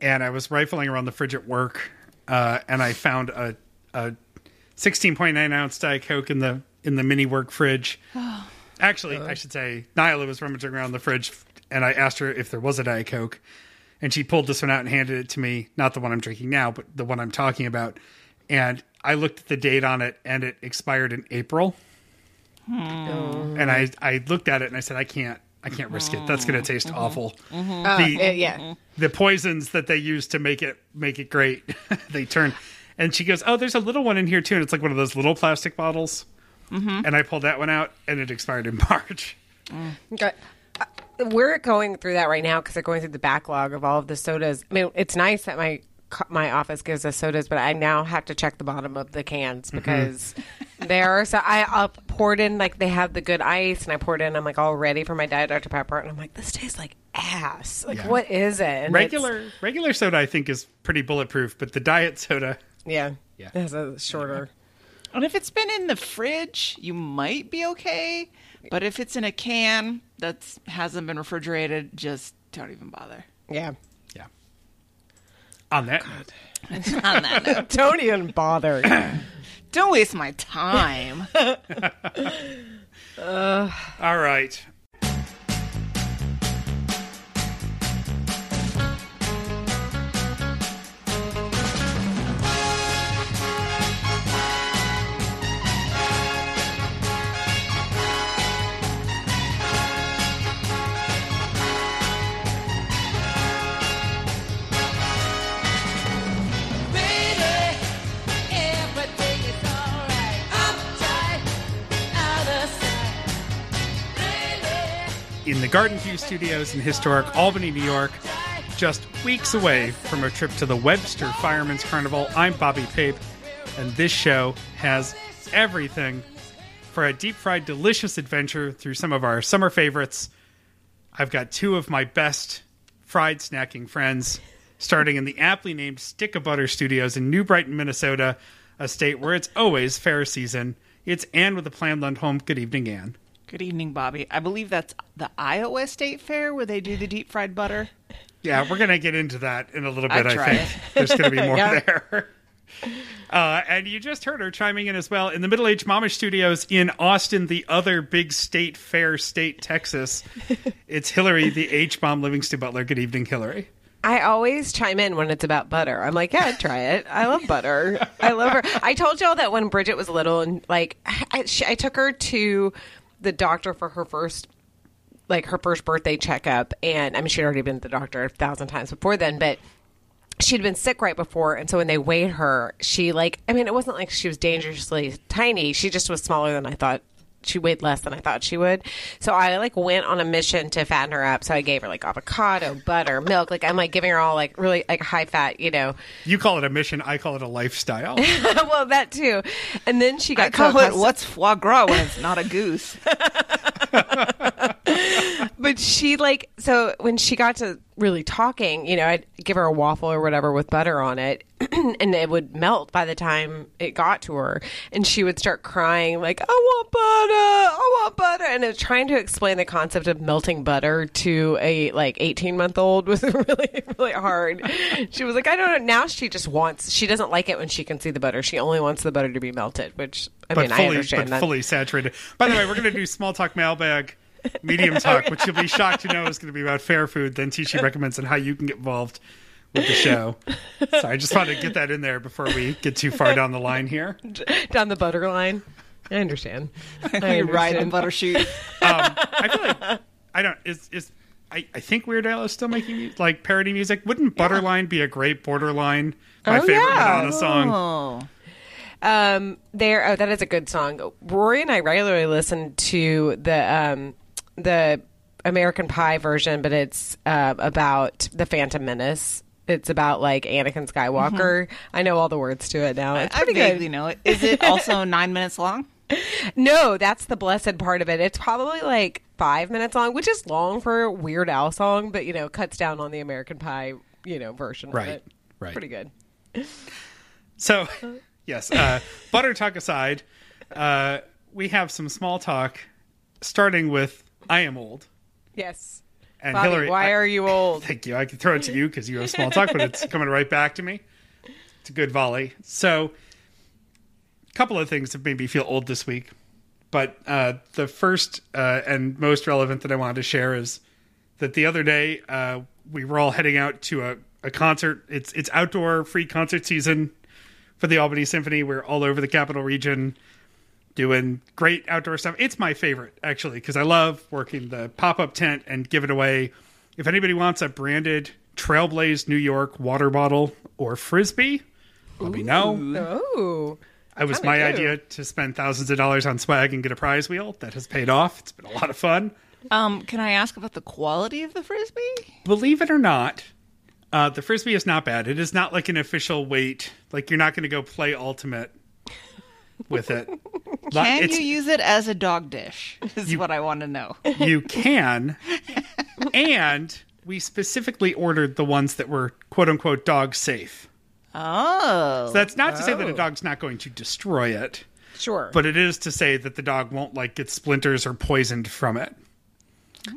and I was rifling around the fridge at work, uh, and I found a, a 16.9 ounce Diet Coke in the in the mini work fridge. Actually, I should say Nyla was rummaging around the fridge, and I asked her if there was a Diet Coke, and she pulled this one out and handed it to me. Not the one I'm drinking now, but the one I'm talking about. And I looked at the date on it, and it expired in April. And I I looked at it and I said, I can't. I can't risk it. That's going to taste awful. Uh, The- uh, yeah. the poisons that they use to make it make it great they turn and she goes oh there's a little one in here too and it's like one of those little plastic bottles and i pulled that one out and it expired in march Okay. Uh, We're going through that right now because they're going through the backlog of all of the sodas. I mean, it's nice that my co- my office gives us sodas, but I now have to check the bottom of the cans because there are so I uh, poured in like they have the good ice, and I poured in. I'm like all ready for my diet Dr Pepper, and I'm like, this tastes like ass. Like, Yeah. what is it? And regular regular soda i think is pretty bulletproof but the diet soda yeah, Yeah. it has a shorter. And if it's been in the fridge, you might be okay. But if it's in a can that hasn't been refrigerated, just don't even bother. Yeah, yeah on that note On that note, don't even bother. don't waste my time. all right in the garden view studios in historic albany new york just weeks away from a trip to the webster fireman's carnival. I'm bobby pape and this show has everything for a deep fried delicious adventure through some of our summer favorites. I've got two of my best fried snacking friends starting in the aptly named stick of butter studios in new brighton minnesota a state where it's always fair season. It's anne with the planned lund home. Good evening anne Good evening, Bobby. I believe that's the Iowa State Fair where they do the deep fried butter. Yeah, we're gonna get into that in a little bit. I'd I try think there's gonna be more Yeah. there. Uh, and you just heard her chiming in as well in the Middle Age Mama Studios in Austin, the other big state fair state, Texas. It's Hillary, the H bomb Livingston Butler. Good evening, Hillary. I always chime in when it's about butter. I'm like, yeah, I'd try it. I love butter. I love her. I told y'all that when Bridget was little and like, I, she, I took her to the doctor for her first, like her first birthday checkup. And I mean, she'd already been to the doctor a thousand times before then, but she'd been sick right before. And so when they weighed her, she like, I mean, it wasn't like she was dangerously tiny. She just was smaller than I thought she weighed less than I thought she would. So I like went on a mission to fatten her up. So I gave her like avocado, butter, milk. Like I'm like giving her all like really like high fat, you know. You call it a mission, I call it a lifestyle. well, that too. And then she got I call so it what's foie gras when it's not a goose. but she like so when she got to really talking, you know, I'd give her a waffle or whatever with butter on it, and it would melt by the time it got to her, and she would start crying like, "I want butter, I want butter," and it, trying to explain the concept of melting butter to a like eighteen month old was really really hard. She was like, "I don't know." Now she just wants. She doesn't like it when she can see the butter. She only wants the butter to be melted, which I but mean, I fully, understand but that. fully saturated. By the way, we're going to do small talk mailbag, medium talk, which you'll be shocked to know is going to be about fair food. Then Tisha recommends and how you can get involved with the show. So I just wanted to get that in there before we get too far down the line here. down the butter line. I understand. I you ride the butter shoot. Um, I feel like I don't is is. I, I think Weird Al is still making mu- like parody music. Wouldn't Butterline be a great borderline? My Oh, favorite yeah. Madonna song. Oh. Um, there. Oh, that is a good song. Rory and I regularly listen to the um, the American Pie version, but it's uh, about the Phantom Menace. It's about like Anakin Skywalker. I know all the words to it now. It's I pretty vaguely good. know it. Is it also nine minutes long? No, that's the blessed part of it. It's probably like five minutes long, which is long for a Weird Al song, but you know, cuts down on the American Pie, you know, version Right, of it. right. Pretty good. So, yes, uh, butter talk aside, uh, we have some small talk, starting with I am old. Yes. And Bobby, Hillary, why I- are you old? Thank you. I can throw it to you because you have small talk, but it's coming right back to me. It's a good volley. So, a couple of things have made me feel old this week. But uh, the first uh, and most relevant that I wanted to share is that the other day uh, we were all heading out to a, a concert. It's it's outdoor free concert season for the Albany Symphony. We're all over the capital region doing great outdoor stuff. It's my favorite actually because I love working the pop up tent and give it away. If anybody wants a branded Trailblaze New York water bottle or frisbee, let me know. Oh, It was my do. idea to spend thousands of dollars on swag and get a prize wheel. That has paid off. It's been a lot of fun. Um, can I ask about the quality of the frisbee? Believe it or not, uh, the frisbee is not bad. It is not like an official weight. Like you're not going to go play ultimate with it. Can It's- you use it as a dog dish? Is You- what I want to know. you can and we specifically ordered the ones that were quote unquote dog safe Oh, so that's not to say that a Oh. dog's not going to destroy it sure. but it is to say that the dog won't like get splinters or poisoned from it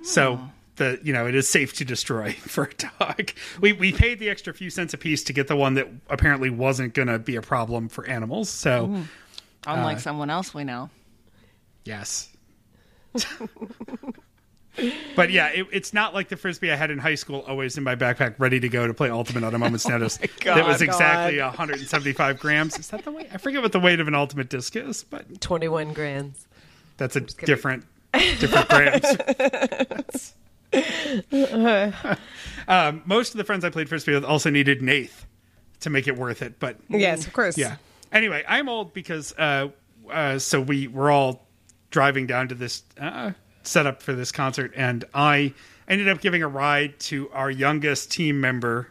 so oh. the you know it is safe to destroy for a dog we we paid the extra few cents a piece to get the one that apparently wasn't going to be a problem for animals so mm. Unlike uh, someone else we know. Yes. but yeah, it, it's not like the frisbee I had in high school, always in my backpack, ready to go to play ultimate on a moment's notice. that was God. exactly 175 grams. Is that the weight? I forget what the weight of an ultimate disc is, but Twenty-one grams. that's a different different grams. um, most of the friends I played frisbee with also needed an eighth to make it worth it, but Yes, of course. yeah. Anyway, I'm old because uh, uh, so we were all driving down to this uh, setup for this concert, and I ended up giving a ride to our youngest team member.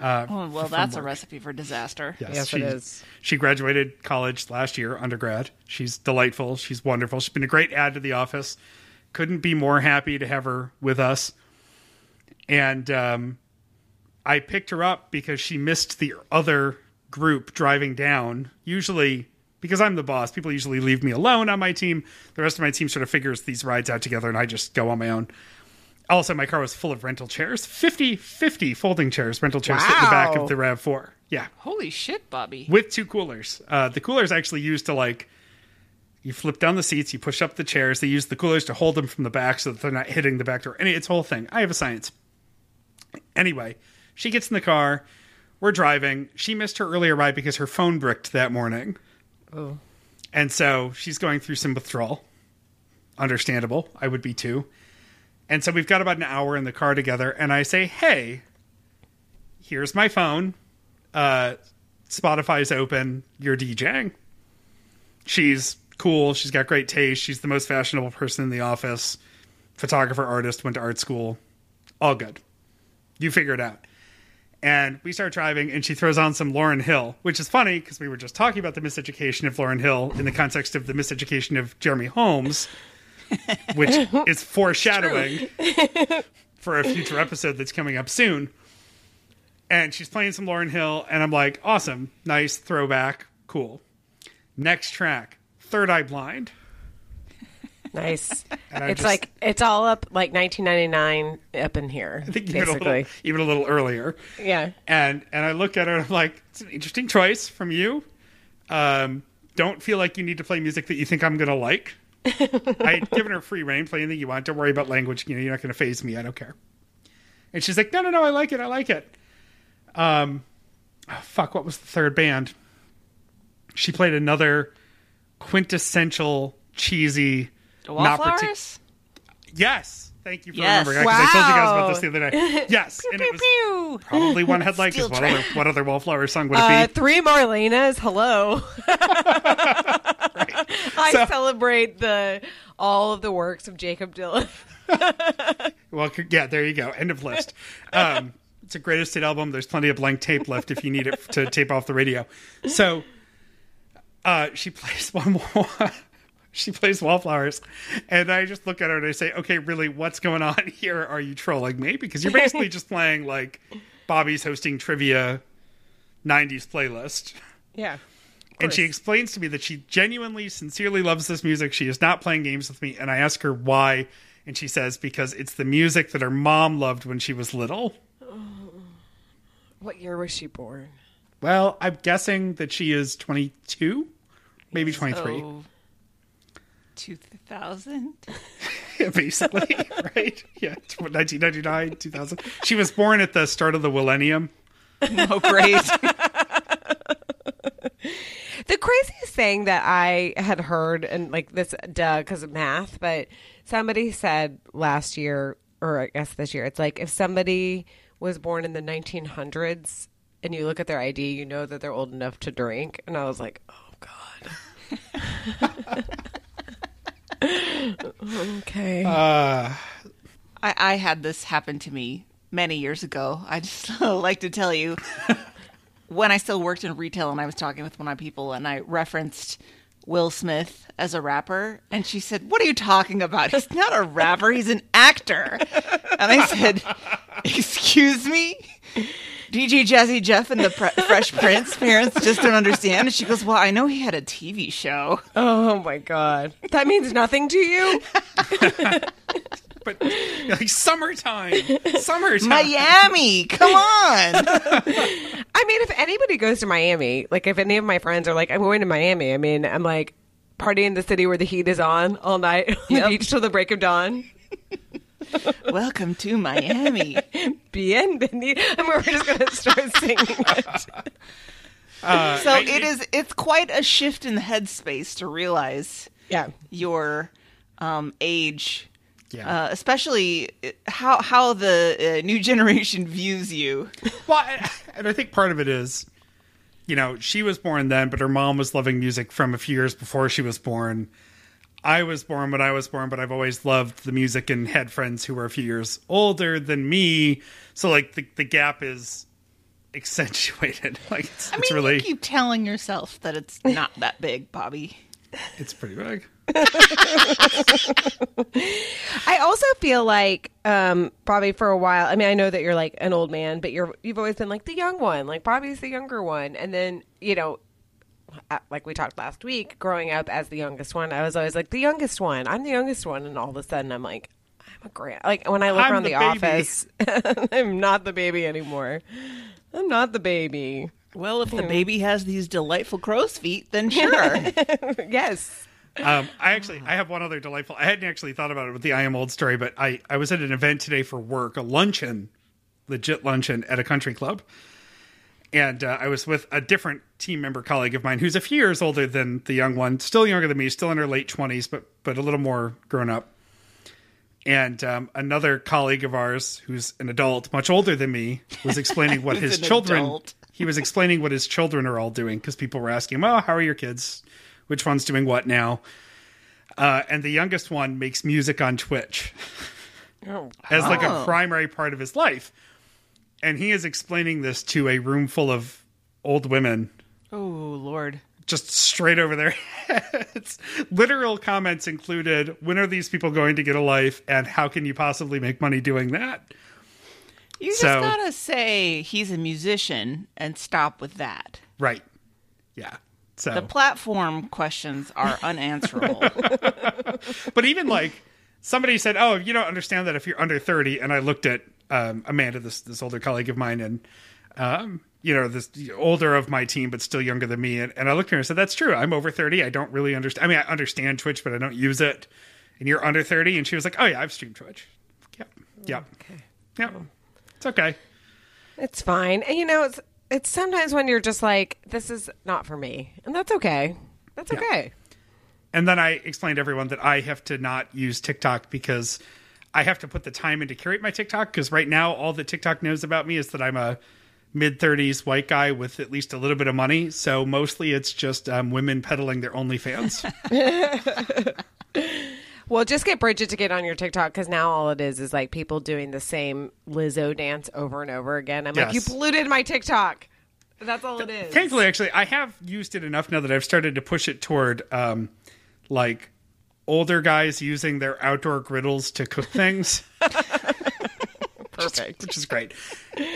Oh, well, that's a recipe for disaster. Yes, Yes, she, it is. She graduated college last year, undergrad. She's delightful. She's wonderful. She's been a great add to the office. Couldn't be more happy to have her with us. And um, I picked her up because she missed the other group driving down. Usually, because I'm the boss, people usually leave me alone on my team. The rest of my team sort of figures these rides out together, and I just go on my own. Also, my car was full of rental chairs 50 50 folding chairs, rental chairs sit in the back of the RAV4. Yeah Holy shit, Bobby. with two coolers. Uh, the coolers actually used to like you flip down the seats, you push up the chairs. They use the coolers to hold them from the back so that they're not hitting the back door. Any, it's a whole thing. I have a science. Anyway, she gets in the car. We're driving. She missed her earlier ride because her phone bricked that morning. Oh. And so she's going through some withdrawal. Understandable. I would be too. And so we've got about an hour in the car together, and I say, Hey, here's my phone. Uh, Spotify's open. You're DJing. She's cool. She's got great taste. She's the most fashionable person in the office. Photographer, artist, went to art school. All good. You figure it out. And we start driving, and she throws on some Lauryn Hill, which is funny because we were just talking about the miseducation of Lauryn Hill in the context of the miseducation of Jeremy Holmes, which is foreshadowing for a future episode that's coming up soon. And she's playing some Lauryn Hill, and I'm like, awesome, nice throwback, cool. Next track, Third Eye Blind. Nice. It's just- like it's all up like 1999 up in here. I think even a, basically. little, even a little earlier. Yeah. and and I look at her and I'm like, it's an interesting choice from you. Um, don't feel like you need to play music that you think I'm gonna like. I had given her free reign, play anything you want. Don't worry about language. You know, you're not gonna phase me. I don't care. And she's like, no, no, no, I like it. I like it. Um, oh, fuck, what was the third band? She played another quintessential cheesy. The not partic- Wallflowers? Yes. Thank you for Yes. remembering. Because I told you guys about this the other day. Yes. and it was Pew. Probably One Headlight Steel what other what other wallflower song would it Uh, be? three Marlenas. Hello. I So- celebrate the all of the works of Jakob Dylan. Well, yeah, there you go. End of list. Um, it's a greatest hit album. There's plenty of blank tape left if you need it to tape off the radio. So, uh, she plays one more. She plays Wallflowers, and I just look at her and I say, "Okay, really, what's going on here? Are you trolling me? Because you're basically just playing like Bobby's hosting trivia '90s playlist." Yeah. And she explains to me that she genuinely, sincerely loves this music. She is not playing games with me. And I ask her why. And she says because it's the music that her mom loved when she was little. What year was she born? Well, I'm guessing that she is 22, maybe 23, So, 2000? basically, right? Yeah, 1999, 2000. She was born at the start of the millennium. Oh, great. The craziest thing that I had heard, and like this, duh, because of math, but somebody said last year, or I guess this year, it's like if somebody was born in the 1900s and you look at their ID, you know that they're old enough to drink. And I was like, oh, God. okay. Uh, I, I had this happen to me many years ago. I just like to tell you when I still worked in retail and I was talking with one of my people and I referenced Will Smith as a rapper and she said, "What are you talking about? He's not a rapper, he's an actor." And I said, "Excuse me?" DJ Jazzy Jeff and the Pre- Fresh Prince parents just don't understand. And she goes, Well, I know he had a TV show. oh, my God. That means nothing to you? But like summertime, summertime. Miami, come on. I mean, if anybody goes to Miami, like if any of my friends are like, I'm going to Miami, I mean, I'm like partying in the city where the heat is on all night on the beach till the break of dawn. Welcome to Miami. Bienvenido. And we're just going to start singing it. Uh, So I- it is it's quite a shift in the headspace to realize Yeah. your um, age. Yeah. Uh, especially uh, how how the uh, new generation views you. Well, and I think part of it is, you know, she was born then, but her mom was loving music from a few years before she was born. I was born when I was born, but I've always loved the music and had friends who were a few years older than me. So, like, the, the gap is accentuated. Like, it's, I it's mean, really, you keep telling yourself that it's not that big, Bobby. it's pretty big. I also feel like, um, Bobby, for a while, I mean, I know that you're like an old man, but you're, you've always been like the young one. Like Bobby's the younger one. And then, you know, uh, like we talked last week, growing up as the youngest one, I was always like the youngest one. I'm the youngest one, and all of a sudden, I'm like, I'm a grand. Like when I look I'm around the, the office, I'm not the baby anymore. I'm not the baby. Well, if the baby has these delightful crow's feet, then sure. yes. Um, I actually I have one other delightful. I hadn't actually thought about it with the I am old story, but I I was at an event today for work, a luncheon, legit luncheon at a country club, and uh, I was with a different team member colleague of mine who's a few years older than the young one, still younger than me, still in her late twenties, but but a little more grown up. And um, another colleague of ours, who's an adult, much older than me, was explaining what his children. adult. He was explaining what his children are all doing because people were asking him, "Oh, how are your kids? Which one's doing what now?" Uh, and the youngest one makes music on Twitch as like a Oh. primary part of his life. And he is explaining this to a room full of old women oh Lord. just straight over their heads. Literal comments included When are these people going to get a life? And how can you possibly make money doing that? You just So- gotta say he's a musician and stop with that. Right. Yeah. So, The platform questions are unanswerable. but even like somebody said, "Oh, you don't understand that if you're under 30." And I looked at um, Amanda, this this older colleague of mine, and um, you know, this older of my team, but still younger than me. And, and I looked at her and said, "That's true. I'm over 30. I don't really understand. I mean, I understand Twitch, but I don't use it. And you're under 30." And she was like, "Oh yeah, I've streamed Twitch. Yep, yep, yep. It's okay." It's fine. And you know, it's it's sometimes when you're just like, this is not for me. And that's okay. That's Yeah. okay. And then I explained to everyone that I have to not use TikTok because I have to put the time in to curate my TikTok. Because right now, all that TikTok knows about me is that I'm a mid 30s white guy with at least a little bit of money. So mostly it's just um, women peddling their OnlyFans. Well, just get Bridget to get on your TikTok because now all it is is like people doing the same Lizzo dance over and over again. I'm like, you polluted my TikTok. That's all it is. Thankfully, actually, I have used it enough now that I've started to push it toward um, like older guys using their outdoor griddles to cook things. Perfect. which is great.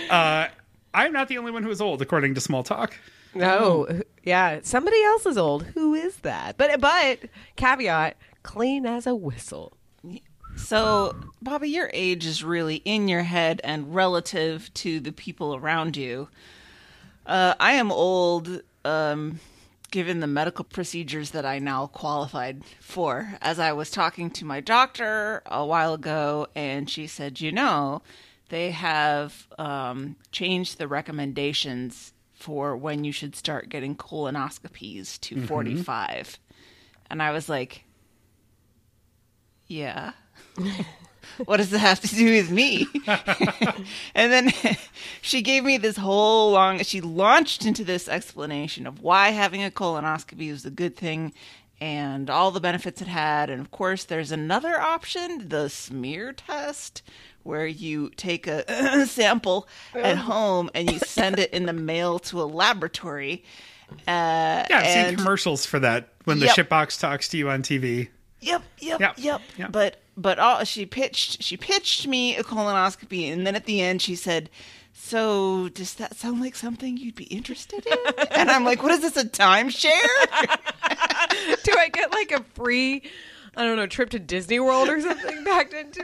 Uh, I'm not the only one who is old, according to Small Talk. No, yeah, somebody else is old. Who is that? But but caveat: clean as a whistle. So, Bobby, your age is really in your head and relative to the people around you. Uh, I am old, um, given the medical procedures that I now qualified for. As I was talking to my doctor a while ago, and she said, you know, they have um, changed the recommendations for when you should start getting colonoscopies to 45. And I was like, yeah. what does it have to do with me? and then she gave me this whole long, she launched into this explanation of why having a colonoscopy was a good thing and all the benefits it had. And of course, there's another option the smear test, where you take a sample at home and you send it in the mail to a laboratory. Uh, Yeah, I've and- seen commercials for that when the Yep. shipbox talks to you on TV. Yep, yep, Yep, yep. yep. But but all she pitched she pitched me a colonoscopy and then at the end she said, "So, does that sound like something you'd be interested in?" and I'm like, "What is this a timeshare?" Do I get like a free, I don't know, trip to Disney World or something backed into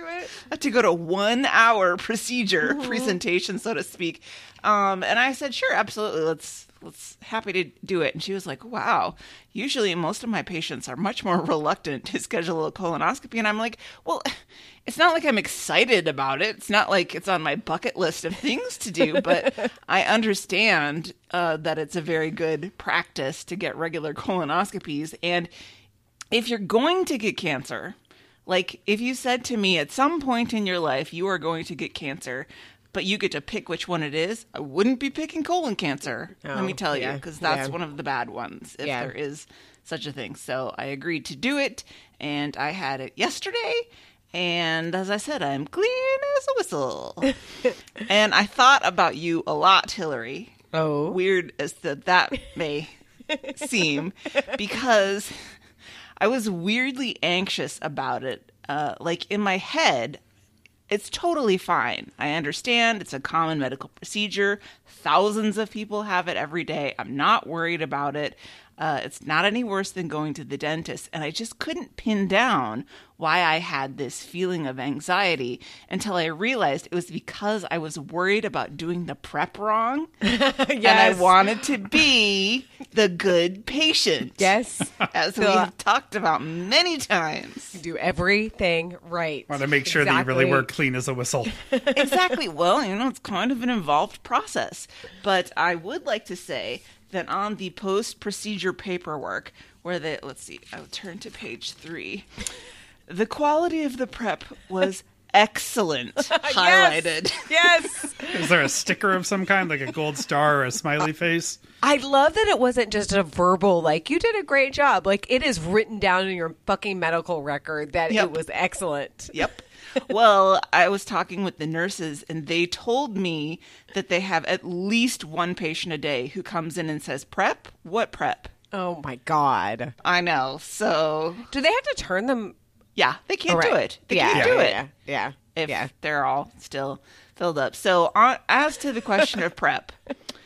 it? to go to one hour procedure presentation, so to speak. Um, and I said, sure, absolutely. Let's let's happy to do it. And she was like, wow. Usually, most of my patients are much more reluctant to schedule a colonoscopy. And I'm like, well, it's not like I'm excited about it. It's not like it's on my bucket list of things to do. But I understand uh, that it's a very good practice to get regular colonoscopies. And if you're going to get cancer, like if you said to me at some point in your life you are going to get cancer, but you get to pick which one it is, I wouldn't be picking colon cancer. let me Oh, tell you, because that's yeah. one of the bad ones if Yeah. there is such a thing. So I agreed to do it, and I had it yesterday. And as I said, I'm clean as a whistle. and I thought about you a lot, Hillary Oh. weird as that that may seem, because I was weirdly anxious about it. Uh, like in my head, it's totally fine. I understand it's a common medical procedure. Thousands of people have it every day. I'm not worried about it. Uh, it's not any worse than going to the dentist. And I just couldn't pin down why I had this feeling of anxiety until I realized it was because I was worried about doing the prep wrong. And I wanted to be the good patient. Yes. As we've talked about many times. Do everything right. Want to make sure that you really Exactly. work clean as a whistle. exactly. Well, you know, it's kind of an involved process. But I would like to say that on the post procedure paperwork, where they, let's see, I'll turn to page three, the quality of the prep was excellent, highlighted. Yes. Is there a sticker of some kind, like a gold star or a smiley uh, face? I love that it wasn't just a verbal, like, you did a great job. Like, it is written down in your fucking medical record that Yep. it was excellent. Yep. Well, I was talking with the nurses, and they told me that they have at least one patient a day who comes in and says, Prep? What prep? Oh my God. I know. So, Do they have to turn them? Yeah, they can't do it. They yeah, can't do yeah, it. Yeah. Yeah. if yeah. they're all still filled up. So, on, as to the question of prep,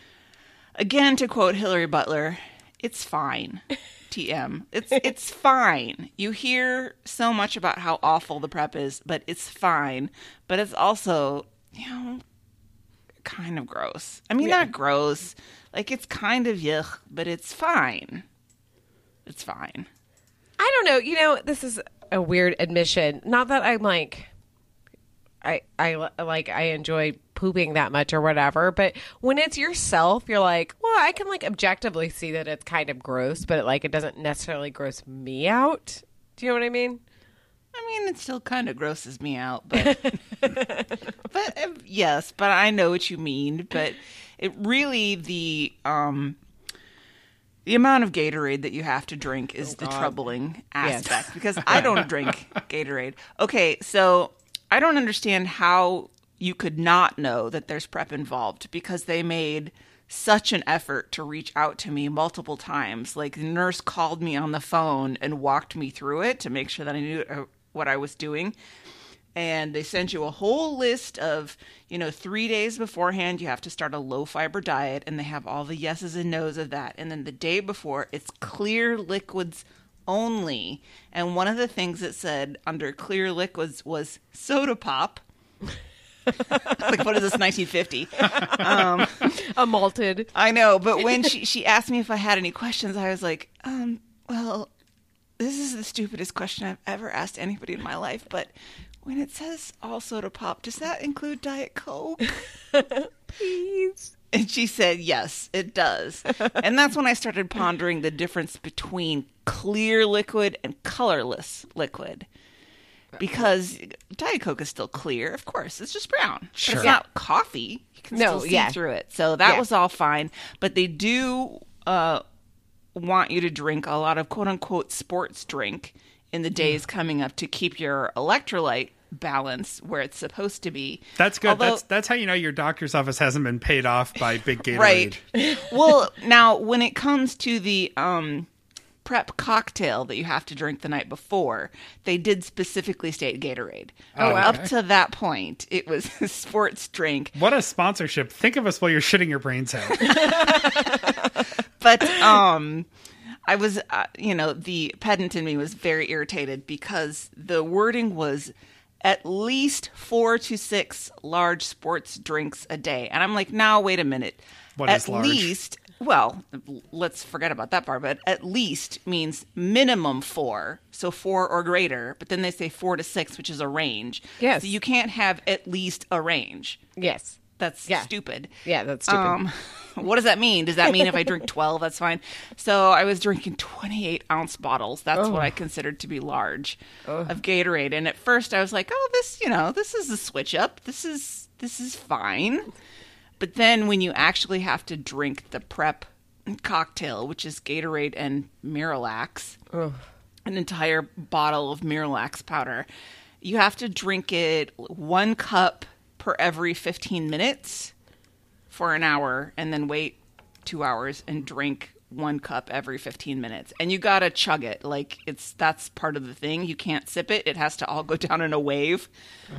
again to quote Hillary Butler, it's fine. TM. It's it's fine. You hear so much about how awful the prep is, but it's fine. But it's also, you know, kind of gross. I mean, Yeah. not gross. Like it's kind of yuck, but it's fine. It's fine. I don't know. You know, this is a weird admission. Not that I'm like, I I like I enjoy pooping that much or whatever, but when it's yourself, you're like, well, I can like objectively see that it's kind of gross, but like it doesn't necessarily gross me out. Do you know what I mean? I mean, it still kind of grosses me out, but but uh, yes, but I know what you mean. But it really the um the amount of Gatorade that you have to drink is the God. troubling Yes. aspect because I don't drink Gatorade. Okay, so I don't understand how you could not know that there's prep involved because they made such an effort to reach out to me multiple times. Like the nurse called me on the phone and walked me through it to make sure that I knew uh, what I was doing. And they sent you a whole list of, you know, three days beforehand, you have to start a low fiber diet, and they have all the yeses and nos of that. And then the day before, it's clear liquids only. And one of the things it said under clear liquids was soda pop. like what is this 1950 um, A malted. i know but when she, she asked me if i had any questions i was like um well this is the stupidest question i've ever asked anybody in my life but when it says all soda pop does that include diet coke Please. And she said, Yes, it does. and that's when I started pondering the difference between clear liquid and colorless liquid. Because Diet Coke is still clear, of course. It's just brown. But it's not coffee. You can No, still see yeah. through it. So that Yeah. was all fine. But they do uh, want you to drink a lot of quote unquote sports drink in the days Mm. coming up to keep your electrolyte balance where it's supposed to be. That's good. Although- that's that's how you know your doctor's office hasn't been paid off by Big Gatorade. Right. well, now when it comes to the um, prep cocktail that you have to drink the night before, they did specifically state Gatorade. Oh, okay. Up to that point, it was a sports drink. What a sponsorship. Think of us while you're shitting your brains out. But um, I was, uh, you know, the pedant in me was very irritated because the wording was at least four to six large sports drinks a day. And I'm like, now, wait a minute. What at is large? least, well, let's forget about that part, but at least means minimum four. So four or greater. But then they say four to six, which is a range. Yes. So you can't have at least a range. Yes. That's Yeah. stupid. Yeah, that's stupid. Um, what does that mean? Does that mean if I drink 12, that's fine? So I was drinking 28 ounce bottles. That's what I considered to be large of Gatorade. And at first I was like, oh, this, you know, this is a switch up. This is, this is fine. But then when you actually have to drink the prep cocktail, which is Gatorade and Miralax, an entire bottle of Miralax powder, you have to drink it one cup per every 15 minutes for an hour and then wait two hours and drink one cup every 15 minutes. And you gotta chug it. Like it's that's part of the thing. You can't sip it. It has to all go down in a wave.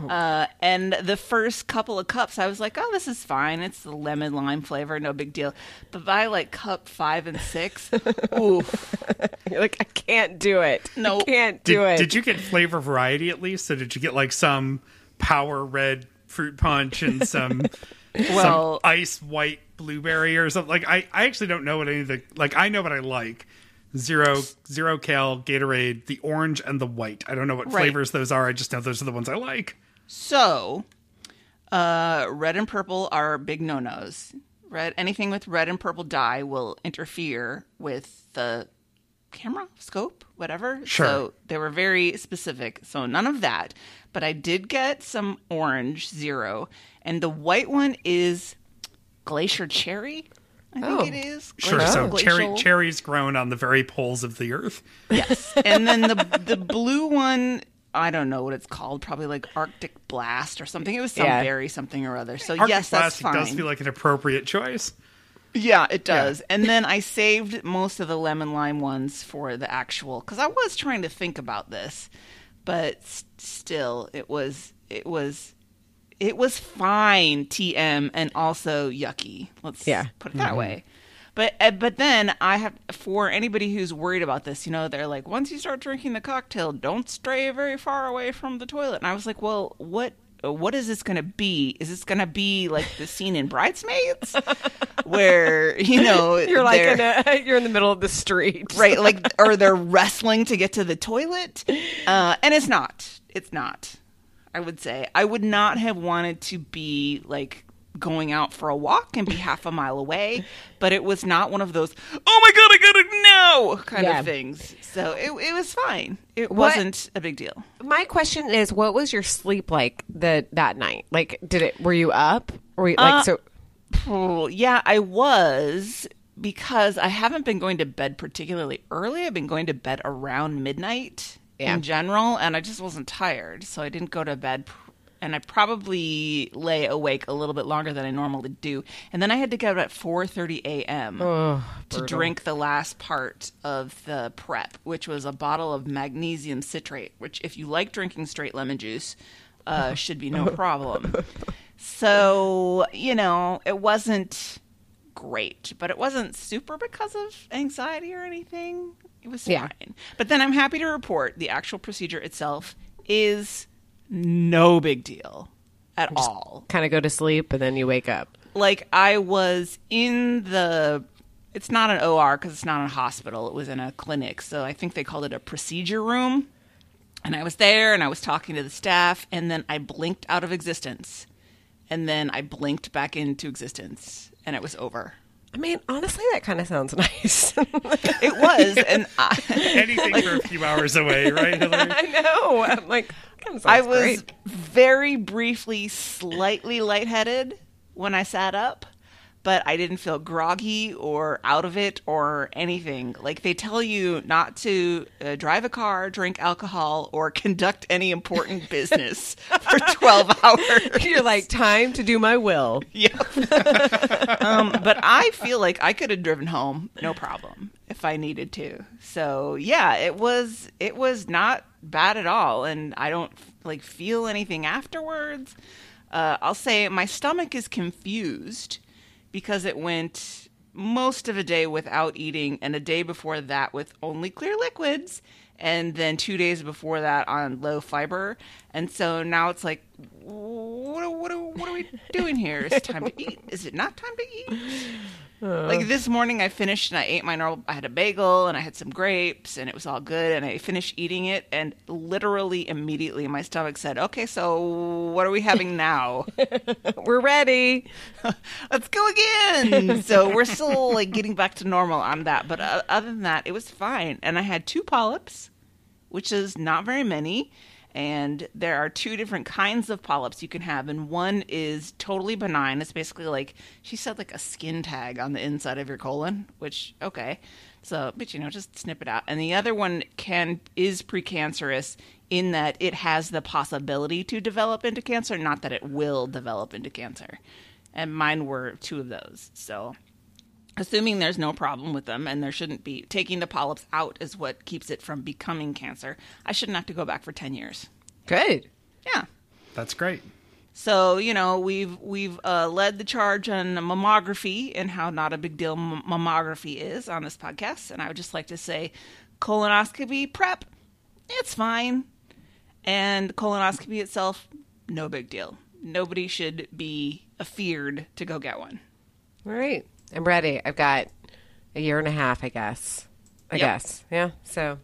Uh, and the first couple of cups i was like oh this is fine. It's the lemon lime flavor. No big deal. But by like cup five and six oof. You're like, I can't do it. No. I can't Did, do it. did you get flavor variety at least? So did you get like some power red fruit punch and some well some ice white blueberry or something? Like I, I actually don't know what any of the like I know what I like. Zero zero cal Gatorade, the orange and the white. I don't know what Right. flavors those are. I just know those are the ones I like. So, uh, red and purple are big no-nos. Red, anything with red and purple dye will interfere with the camera, scope, whatever. Sure. So they were very specific. So none of that. But I did get some orange zero, and the white one is glacier cherry. I think Oh. it is. Sure. Glacial- So cherry cherries grown on the very poles of the earth. Yes. and then the the blue one, I don't know what it's called. Probably like Arctic Blast or something. It was some Yeah. berry something or other. So Arctic yes, that's fine. does feel like an appropriate choice. Yeah, it does. And then I saved most of the lemon lime ones for the actual because I was trying to think about this, but still, it was it was. It was fine, TM, and also yucky. Let's Yeah. put it that way. But uh, but then I have for anybody who's worried about this, you know, they're like, once you start drinking the cocktail, don't stray very far away from the toilet. And I was like, well, what what is this going to be? Is this going to be like the scene in Bridesmaids, where you know You're like in a, you're in the middle of the street. right, like or they're wrestling to get to the toilet, uh, and it's not. It's not. I would say I would not have wanted to be like going out for a walk and be half a mile away, but it was not one of those "oh my god, I gotta know" kind Yeah. of things. So it it was fine. It What- wasn't a big deal. My question is, what was your sleep like that that night? Like, did it? Were you up? Were you like Uh, so? Oh, yeah, I was because I haven't been going to bed particularly early. I've been going to bed around midnight Yeah. in general, and I just wasn't tired, so I didn't go to bed. And I probably lay awake a little bit longer than I normally do. And then I had to get up at 4:30 a.m. to drink the last part of the prep, which was a bottle of magnesium citrate. Which, if you like drinking straight lemon juice, uh, should be no problem. So, you know, it wasn't great, but it wasn't super because of anxiety or anything. It was Yeah. fine. But then I'm happy to report the actual procedure itself is no big deal at all. Kind of go to sleep and then you wake up. Like I was in the it's not an OR because it's not a hospital. It was in a clinic, so I think they called it a procedure room. And I was there and I was talking to the staff, and then I blinked out of existence. And then I blinked back into existence, and it was over. I mean, honestly, that kind of sounds nice. It was, and I, Anything for a few hours away, right, Hillary? I know. I'm like, kind of sounds I was great. very briefly slightly lightheaded when I sat up, but I didn't feel groggy or out of it or anything. Like they tell you not to uh, drive a car, drink alcohol, or conduct any important business for 12 hours. You're like, time to do my will. Yep. um, but I feel like I could have driven home, no problem, if I needed to. So yeah, it was it was not bad at all, and I don't like feel anything afterwards. Uh, I'll say my stomach is confused because it went most of a day without eating, and a day before that with only clear liquids, and then two days before that on low fiber. And so now it's like, what, what, what are we doing here? Is it time to eat? Is it not time to eat? Like this morning, I finished and I ate my normal. I had a bagel and I had some grapes, and it was all good. And I finished eating it, and literally immediately my stomach said, "Okay, so what are we having now?" We're ready. let's go again. so we're still like getting back to normal on that. But uh, other than that, it was fine. And I had two polyps, which is not very many. And there are two different kinds of polyps you can have. And one is totally benign. It's basically like, she said, like a skin tag on the inside of your colon, which, okay. So, but you know, just snip it out. And the other one can, is precancerous in that it has the possibility to develop into cancer, not that it will develop into cancer and mine were two of those. So, assuming there's no problem with them and there shouldn't be, taking the polyps out is what keeps it from becoming cancer. I shouldn't have to go back for 10 years. Good. Yeah. That's great. So, you know, we've we've uh, led the charge on mammography and how not a big deal m- mammography is on this podcast, and I would just like to say, colonoscopy prep, it's fine, and colonoscopy itself, no big deal. Nobody should be afeared to go get one. All right. I'm ready. I've got a year and a half, I guess. I Yep. guess. Yeah. So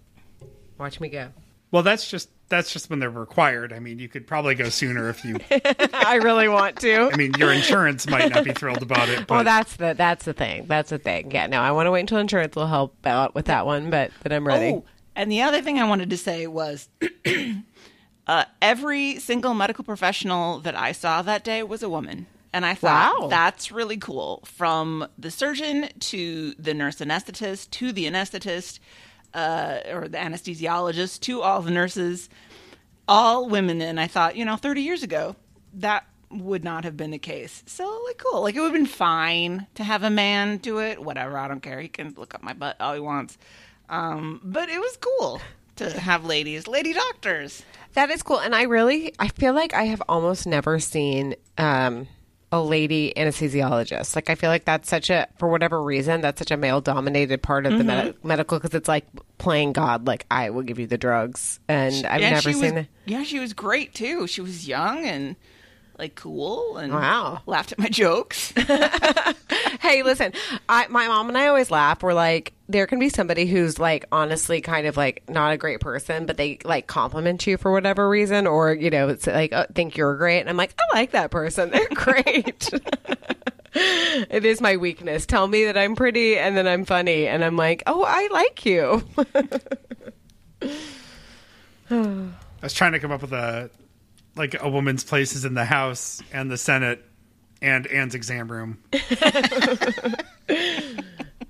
watch me go. Well, that's just that's just when they're required. I mean, you could probably go sooner if you. I really want to. I mean, your insurance might not be thrilled about it, but Well, that's the that's the thing. That's the thing. Yeah. No, I want to wait until insurance will help out with that one, but but I'm ready. Oh, and the other thing I wanted to say was uh, every single medical professional that I saw that day was a woman. And I thought Wow. that's really cool. From the surgeon to the nurse anesthetist to the anesthetist uh, or the anesthesiologist to all the nurses, all women. And I thought, you know, 30 years ago, that would not have been the case. So, like, cool. Like, it would have been fine to have a man do it. Whatever. I don't care. He can look up my butt all he wants. Um, but it was cool to have ladies, lady doctors. That is cool. And I really, I feel like I have almost never seen um, a lady anesthesiologist. Like, I feel like that's such a, for whatever reason, that's such a male dominated part of the mm-hmm. med- medical because it's like playing God. Like, I will give you the drugs. And I've Yeah, never seen was, it. Yeah, she was great too. She was young and like cool and Wow. laughed at my jokes. Hey, listen, I, my mom and I always laugh. We're like, there can be somebody who's like, honestly, kind of like not a great person, but they like compliment you for whatever reason, or you know, it's like oh, think you're great, and I'm like, I like that person. They're great. it is my weakness. Tell me that I'm pretty, and then I'm funny, and I'm like, oh, I like you. I was trying to come up with a like a woman's places in the House and the Senate and Anne's exam room.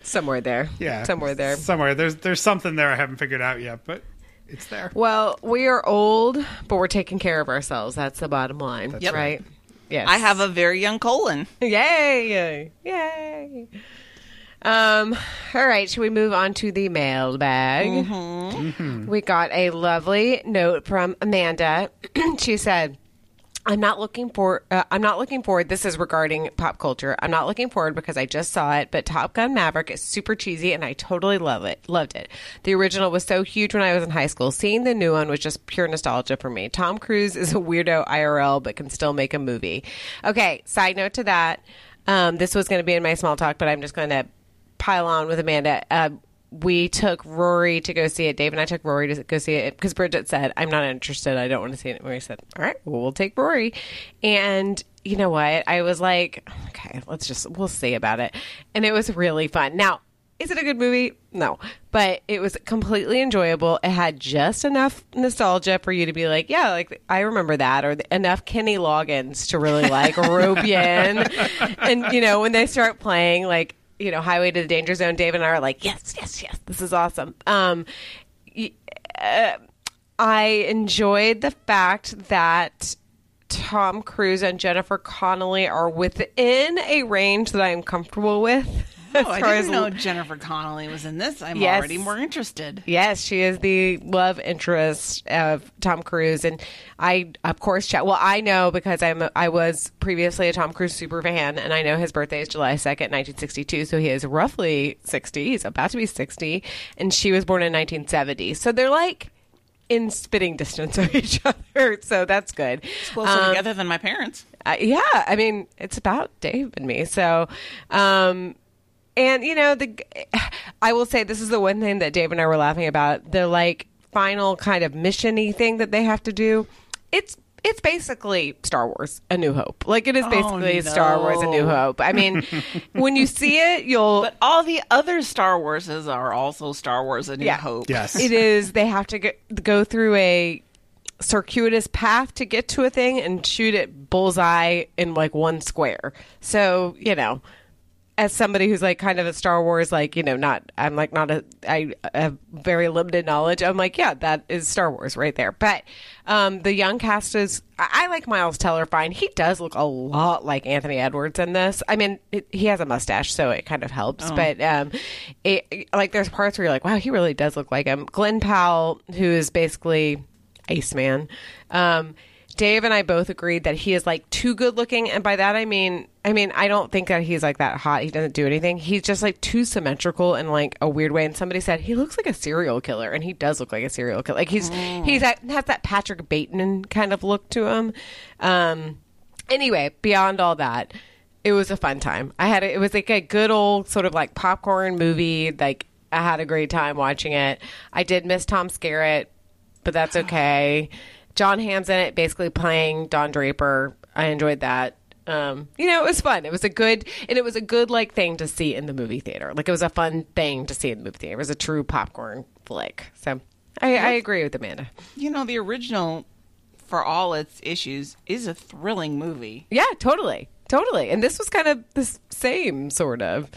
somewhere there, Yeah, somewhere there. somewhere. There's there's something there I haven't figured out yet, but it's there. Well, we are old, but we're taking care of ourselves. That's the bottom line, Yep. right? Yes. I have a very young colon. Yay, yay! Yay! Um, all right, should we move on to the mailbag? We got a lovely note from Amanda. she said, I'm not looking for. Uh, I'm not looking forward. This is regarding pop culture. I'm not looking forward because I just saw it. But Top Gun Maverick is super cheesy, and I totally love it. Loved it. The original was so huge when I was in high school. Seeing the new one was just pure nostalgia for me. Tom Cruise is a weirdo IRL, but can still make a movie. Okay. Side note to that. Um, this was going to be in my small talk, but I'm just going to pile on with Amanda. Uh, we took Rory to go see it. Dave and I took Rory to go see it because Bridget said, I'm not interested. I don't want to see it. And we said, All right, well, we'll take Rory. And you know what? I was like, Okay, let's just, we'll see about it. And it was really fun. Now, is it a good movie? No, but it was completely enjoyable. It had just enough nostalgia for you to be like, yeah, like I remember that, or enough Kenny Loggins to really like rope in. And you know, when they start playing, like you know, Highway to the Danger Zone, Dave and I are like, yes, yes, yes, this is awesome. Um, uh, I enjoyed the fact that Tom Cruise and Jennifer Connelly are within a range that I'm comfortable with. Oh, I didn't know Jennifer Connelly was in this. I'm Yes. already more interested. Yes, she is the love interest of Tom Cruise, and I, of course, chat. Well, I know because I'm I was previously a Tom Cruise super fan, and I know his birthday is July second, nineteen sixty two. So he is roughly sixty. He's about to be sixty, and she was born in nineteen seventy. So they're like in spitting distance of each other. So that's good. Closer together than my parents. Uh, yeah, I mean, it's about Dave and me. So, um, and you know, the I will say this is the one thing that Dave and I were laughing about. The like final kind of missiony thing that they have to do. It's it's basically Star Wars: A New Hope. Like it is oh, basically Star Wars: A New. Hope. I mean, when you see it, you'll But all the other Star Warses are also Star Wars: A New Yeah. Hope. Yes. it is they have to get, go through a circuitous path to get to a thing and shoot it bullseye in like one square. So, you know, as somebody who's like kind of a Star Wars, like, you know, not, I'm like not a, I have very limited knowledge. I'm like, yeah, that is Star Wars right there. But, um, the young cast is, I, I like Miles Teller fine. He does look a lot like Anthony Edwards in this. I mean, it, he has a mustache, so it kind of helps. But, um, it, like, there's parts where you're like, wow, he really does look like him. Glen Powell, who is basically Iceman. Um, Dave and I both agreed that he is like too good looking, and by that I mean, I mean I don't think that he's like that hot. He doesn't do anything. He's just like too symmetrical in like a weird way. And somebody said he looks like a serial killer, and he does look like a serial killer. Like he's he's that, has that Patrick Bateman kind of look to him. Um, anyway, beyond all that, it was a fun time. I had a, it was like a good old sort of like popcorn movie. Like I had a great time watching it. I did miss Tom Skerritt, but that's okay. Jon Hamm's in it, basically playing Don Draper. I enjoyed that. Um, you know, it was fun. It was a good, and it was a good like thing to see in the movie theater. Like it was a fun thing to see in the movie theater. It was a true popcorn flick. So I, I agree with Amanda. You know, the original, for all its issues, is a thrilling movie. Yeah, totally, totally. And this was kind of the same sort of.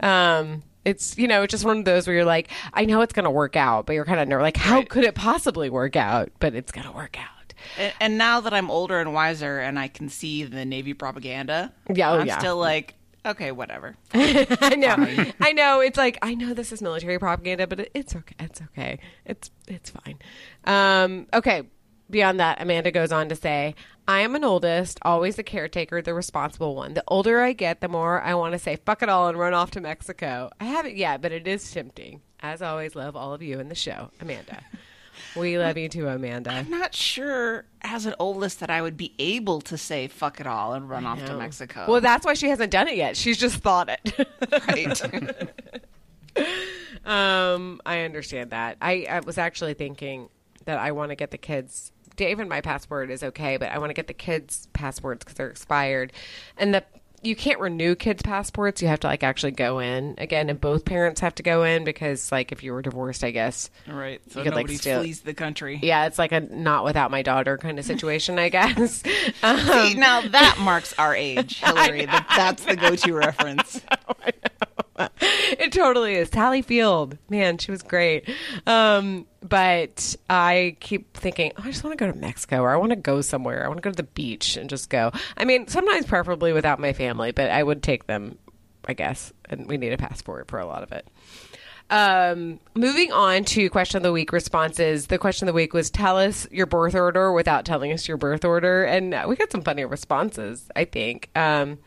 Um, it's you know just one of those where you're like, I know it's going to work out, but you're kind of ner- like, how could it possibly work out? But it's going to work out. And, and now that I'm older and wiser and I can see the Navy propaganda, Yeah, oh, I'm yeah. still like, okay, whatever. I know, I know. It's like I know this is military propaganda, but it, it's okay. It's okay. It's it's fine. Um, okay. Beyond that, Amanda goes on to say, "I am an oldest, always the caretaker, the responsible one. The older I get, the more I want to say fuck it all and run off to Mexico. I haven't yet, but it is tempting. As always, love all of you in the show, Amanda. We love you too, Amanda. I'm not sure as an oldest that I would be able to say fuck it all and run off to Mexico. Well, that's why she hasn't done it yet. She's just thought it. right. Um, I understand that. I, I was actually thinking that I want to get the kids. Dave and my password is okay, but I want to get the kids' passwords because they're expired, and the you can't renew kids' passports. You have to like actually go in again, and both parents have to go in because like if you were divorced, I guess. right. So You could, like, nobody steal- flees the country. Yeah, it's like a not without my daughter kind of situation, I guess. Um, See, now that marks our age, Hillary. That- That's the go-to reference. it totally is. Sally Field, man, she was great. Um, but I keep thinking, oh, I just want to go to Mexico or I want to go somewhere. I want to go to the beach and just go. I mean, sometimes preferably without my family, but I would take them, I guess. And we need a passport for a lot of it. Um, moving on to question of the week responses. The question of the week was tell us your birth order without telling us your birth order. And we got some funny responses, I think. Um,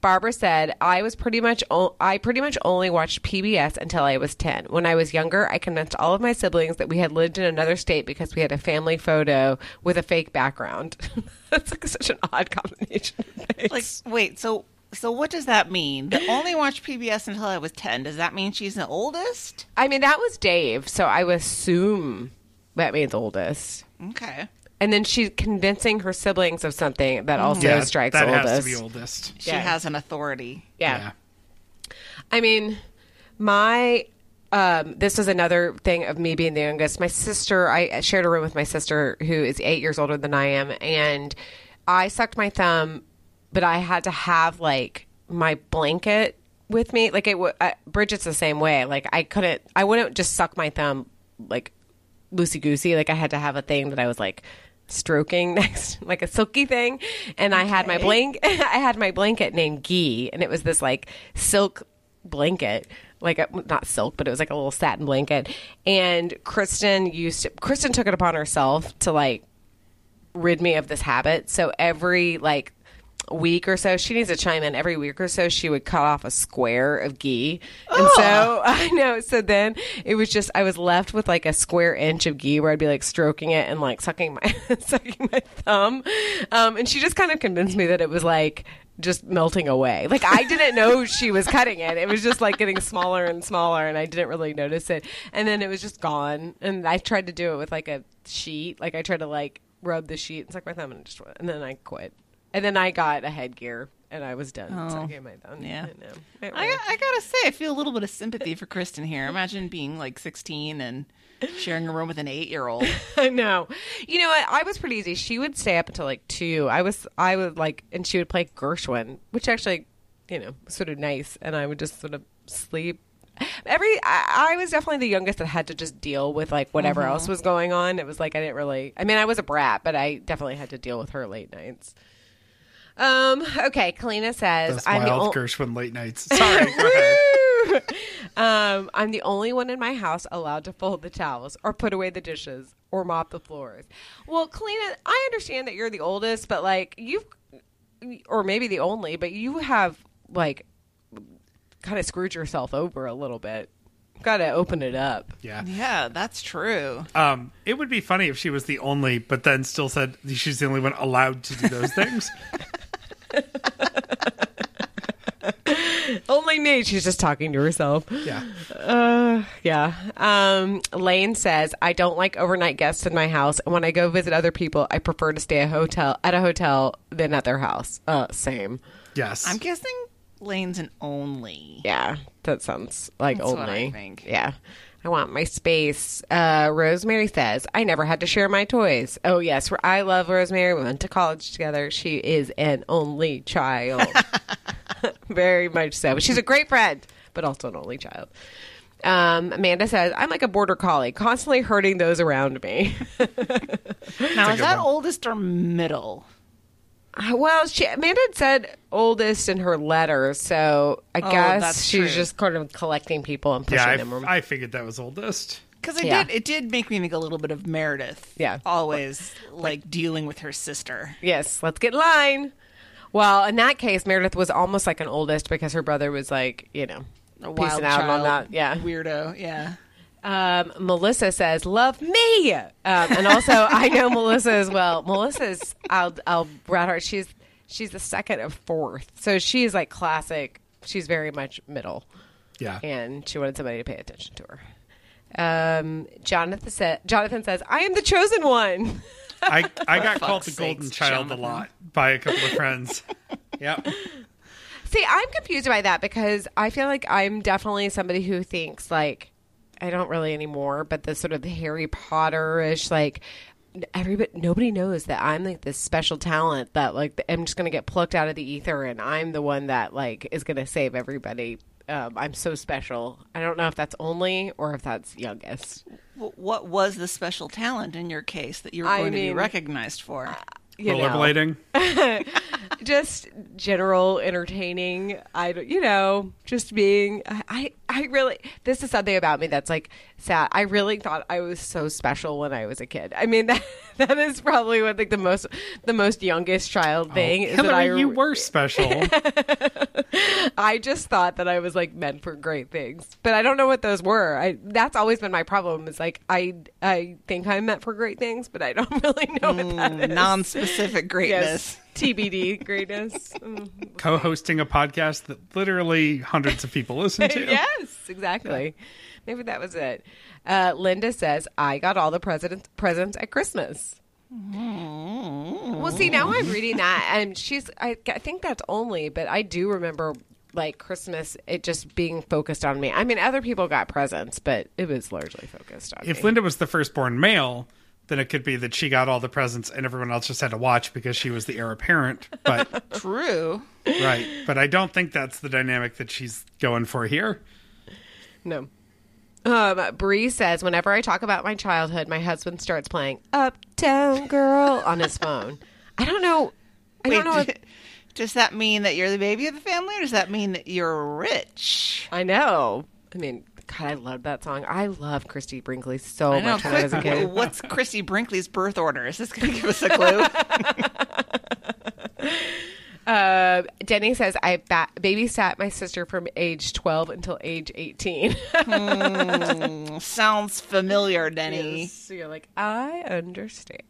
Barbara said, I was pretty much, o- I pretty much only watched PBS until I was 10. When I was younger, I convinced all of my siblings that we had lived in another state because we had a family photo with a fake background. That's like such an odd combination. Like, wait, so so what does that mean? The only watched PBS until I was ten. Does that mean she's the oldest? I mean, that was Dave, so I would assume that means oldest. Okay. And then she's convincing her siblings of something that also Yeah, strikes that oldest. has to be oldest. She Yeah. has an authority. Yeah. I mean, my um, this was another thing of me being the youngest. My sister, I shared a room with my sister who is eight years older than I am, and I sucked my thumb, but I had to have like my blanket with me. Like it, w- uh, Bridget's the same way. Like I couldn't, I wouldn't just suck my thumb like loosey goosey. Like I had to have a thing that I was like stroking next, like a silky thing. And I had my blank, I had my blanket named Gee, and it was this like silk blanket. Like a, not silk, but it was like a little satin blanket. And Kristen used to, Kristen took it upon herself to like rid me of this habit. So every like week or so, she needs to chime in. Every week or so, she would cut off a square of ghee, and so I know. So then it was just I was left with like a square inch of ghee where I'd be like stroking it and like sucking my sucking my thumb, um, and she just kind of convinced me that it was like just melting away. Like I didn't know she was cutting it. It was just like getting smaller and smaller and I didn't really notice it. And then it was just gone. And I tried to do it with like a sheet. Like I tried to like rub the sheet and suck my thumb and just and then I quit. And then I got a headgear and I was done Oh. sucking my thumb. Yeah. I I. I gotta say, I feel a little bit of sympathy for Kristen here. Imagine being like 16 and sharing a room with an eight year old. I know. You know what? I was pretty easy. She would stay up until like two. I was, I would like, and she would play Gershwin, which actually, you know, sort of nice. And I would just sort of sleep. Every, I, I was definitely the youngest that had to just deal with like whatever mm-hmm. else was going on. It was like I didn't really. I mean, I was a brat, but I definitely had to deal with her late nights. Um. Okay. Kalina says, Those "I'm the wild ol- Gershwin late nights. Sorry, um, I'm the only one in my house allowed to fold the towels or put away the dishes or mop the floors. Well, Kalina, I understand that you're the oldest, but like you've, or maybe the only, but you have like kind of screwed yourself over a little bit. Got to open it up. Yeah. yeah, that's true. Um, it would be funny if she was the only, but then still said she's the only one allowed to do those things. Only me. She's just talking to herself. yeah. Uh, yeah. Um, Lane says, I don't like overnight guests in my house. And when I go visit other people, I prefer to stay a hotel at a hotel than at their house. Uh, same. Yes. I'm guessing Lane's an only. Yeah. That sounds like That's only. what I think. Yeah. I want my space. Uh, Rosemary says, I never had to share my toys. Oh, yes. I love Rosemary. We went to college together. She is an only child. Very much so. She's a great friend, but also an only child. Um, Amanda says, I'm like a border collie, constantly hurting those around me. Now, is that one. oldest or middle? Uh, well, she, Amanda had said oldest in her letter, so I Oh, guess she's true. just kind of collecting people and pushing yeah, them. around. I, I figured that was oldest. Because it Yeah. did, it did make me think a little bit of Meredith. Yeah. always like dealing with her sister. Yes, let's get line. Well, in that case, Meredith was almost like an oldest because her brother was like, you know, A wild peacing out on that. Yeah. weirdo. Yeah. Um, Melissa says, "Love me," um, and also I know Melissa as well. Melissa's, I'll, I'll rat her. She's, she's the second of fourth, so she's like classic. She's very much middle, Yeah. and she wanted somebody to pay attention to her. Um, Jonathan said, "Jonathan says, I am the chosen one." I, I got called the fuck's golden sakes, child a lot by a couple of friends. yep. See, I'm confused by that because I feel like I'm definitely somebody who thinks like I don't really anymore, but the sort of Harry Potter-ish like everybody nobody knows that I'm like this special talent that like I'm just going to get plucked out of the ether and I'm the one that like is going to save everybody. Um, I'm so special. I don't know if that's only or if that's youngest. What was the special talent in your case that you were I going to be recognized for? You. Rollerblading. just general entertaining. I don't- you know just being I I I really this is something about me that's like sad. I really thought I was so special when I was a kid. I mean that that is probably what like the most the most youngest child thing is that I Hillary, you were special. I just thought that I was like meant for great things, but I don't know what those were. I that's always been my problem. Is like I I think I'm meant for great things, but I don't really know what that is. Non-specific greatness. yes, TBD greatness. Mm. Co-hosting a podcast that literally hundreds of people listen to. yes, exactly. Maybe that was it. Uh, Linda says, "I got all the president's presents at Christmas." Well, see, now I'm reading that, and she's. I, I think that's only, but I do remember like Christmas, it just being focused on me. I mean, other people got presents, but it was largely focused on me. If me. Linda was the firstborn male, then it could be that she got all the presents and everyone else just had to watch because she was the heir apparent. But True. right, but I don't think that's the dynamic that she's going for here. No. Um, Bree says, whenever I talk about my childhood, my husband starts playing Uptown Girl on his phone. I don't know. I Wait, don't know. If, does that mean that you're the baby of the family, or does that mean that you're rich? I know. I mean, God, I love that song. I love Christy Brinkley so I know. much when I was a kid. what's Christy Brinkley's birth order? Is this going to give us a clue? Uh, Denny says, I ba- babysat my sister from age 12 until age 18. Sounds familiar, Denny. So you're like, I understand.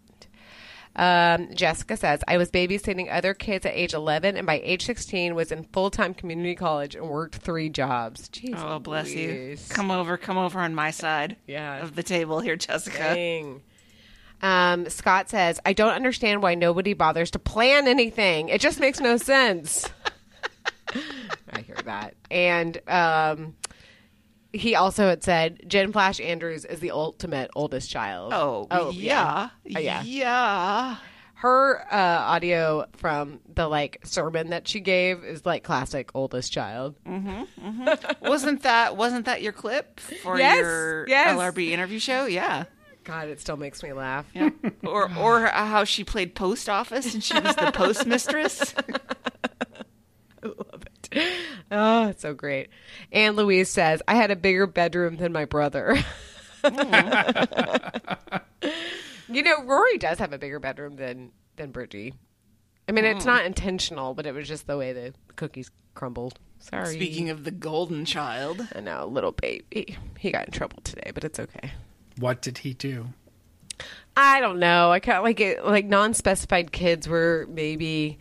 Um, Jessica says, I was babysitting other kids at age 11 and by age 16 was in full-time community college and worked three jobs. Jeez Oh, bless you. Come over, come over on my side Yeah. of the table here, Jessica. Dang. Um, Scott says, I don't understand why nobody bothers to plan anything. It just makes no sense. I hear that. And um, he also had said, Jen Flash Andrews is the ultimate oldest child. Oh, yeah. Oh, yeah. Yeah. Her uh, audio from the like sermon that she gave is like classic oldest child. wasn't that wasn't that your clip for Yes, your yes. LRB interview show? Yeah. God, it still makes me laugh. Yeah. or or how she played post office and she was the postmistress. I love it. Oh, it's so great. And Louise says, I had a bigger bedroom than my brother. you know, Rory does have a bigger bedroom than than Bridgie. I mean, it's hmm. not intentional, but it was just the way the cookies crumbled. Sorry. Speaking of the golden child, I know, little baby. He got in trouble today, but it's okay. What did he do? I don't know. I kind of like it. Like non-specified kids were maybe,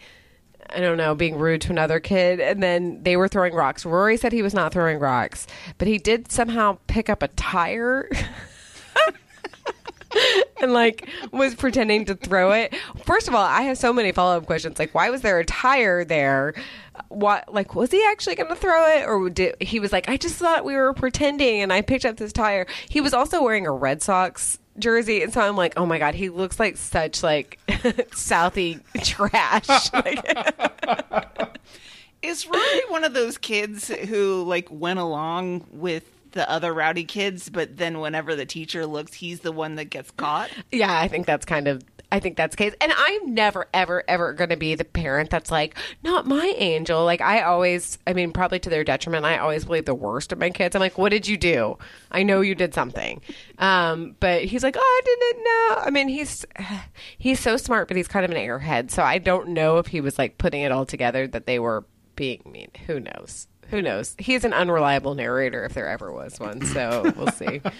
I don't know, being rude to another kid, and then they were throwing rocks. Rory said he was not throwing rocks, but he did somehow pick up a tire. and like was pretending to throw it. First of all, I have so many follow up questions. Like, why was there a tire there? What like was he actually going to throw it, or did he was like, I just thought we were pretending, and I picked up this tire. He was also wearing a Red Sox jersey, and so I'm like, oh my god, he looks like such like Southie trash. like, is Rory one of those kids who like went along with the other rowdy kids, but then whenever the teacher looks, he's the one that gets caught? Yeah, I think that's kind of. I think that's the case. And I'm never, ever, ever going to be the parent that's like, not my angel. Like, I always, I mean, probably to their detriment, I always believe the worst of my kids. I'm like, what did you do? I know you did something. Um, but he's like, oh, I didn't know. I mean, he's, he's so smart, but he's kind of an airhead. So I don't know if he was like putting it all together that they were being mean. Who knows? Who knows? He's an unreliable narrator if there ever was one. So we'll see.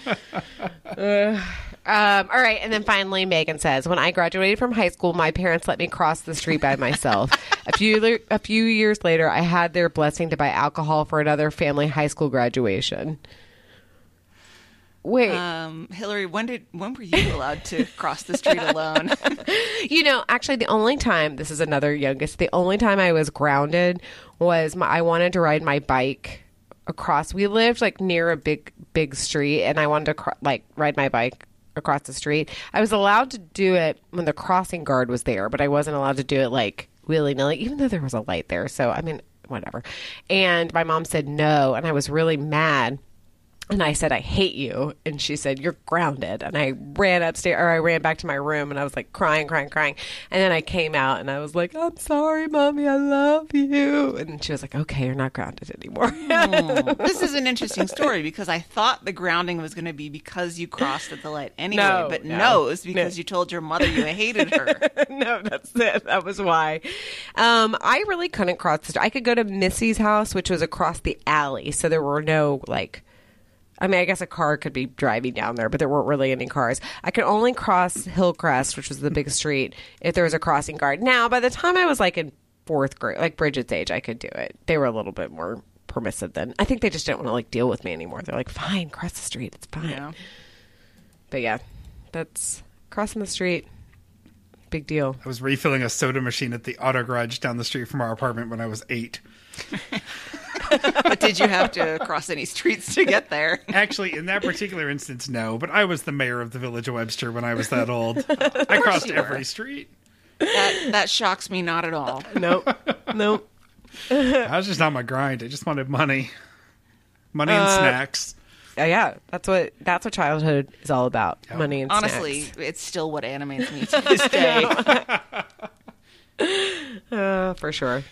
Uh, um, all right, and then finally, Megan says, "When I graduated from high school, my parents let me cross the street by myself. a few a few years later, I had their blessing to buy alcohol for another family high school graduation." Wait, Um, Hillary, when did when were you allowed to cross the street alone? you know, actually, the only time this is another youngest. The only time I was grounded was my, I wanted to ride my bike across. We lived like near a big big street, and I wanted to cro- like ride my bike across the street. I was allowed to do it when the crossing guard was there, but I wasn't allowed to do it like willy nilly, even though there was a light there. So I mean, whatever. And my mom said no, and I was really mad. And I said, I hate you. And she said, You're grounded. And I ran upstairs, or I ran back to my room and I was like crying, crying, crying. And then I came out and I was like, I'm sorry, mommy, I love you. And she was like, Okay, you're not grounded anymore. this is an interesting story because I thought the grounding was going to be because you crossed at the light anyway, No, but no. no, it's because No. you told your mother you hated her. no, that's it. That was why. Um, I really couldn't cross the street. I could go to Missy's house, which was across the alley. So there were no, like, I mean, I guess a car could be driving down there, but there weren't really any cars. I could only cross Hillcrest, which was the big street, if there was a crossing guard. Now, by the time I was like in fourth grade, like Bridget's age, I could do it. They were a little bit more permissive then. I think they just didn't want to like deal with me anymore. They're like, fine, cross the street. It's fine. Yeah. But yeah, that's crossing the street. Big deal. I was refilling a soda machine at the auto garage down the street from our apartment when I was eight. But did you have to cross any streets to get there? Actually, in that particular instance, no. But I was the mayor of the village of Webster when I was that old. I crossed you were. every street. That, that shocks me not at all. Nope. nope. I was just on my grind. I just wanted money, money and Uh, snacks. Uh, yeah, that's what that's what childhood is all about. Yeah. Money and snacks. Honestly, snacks. it's still what animates me to this day. Uh, for sure.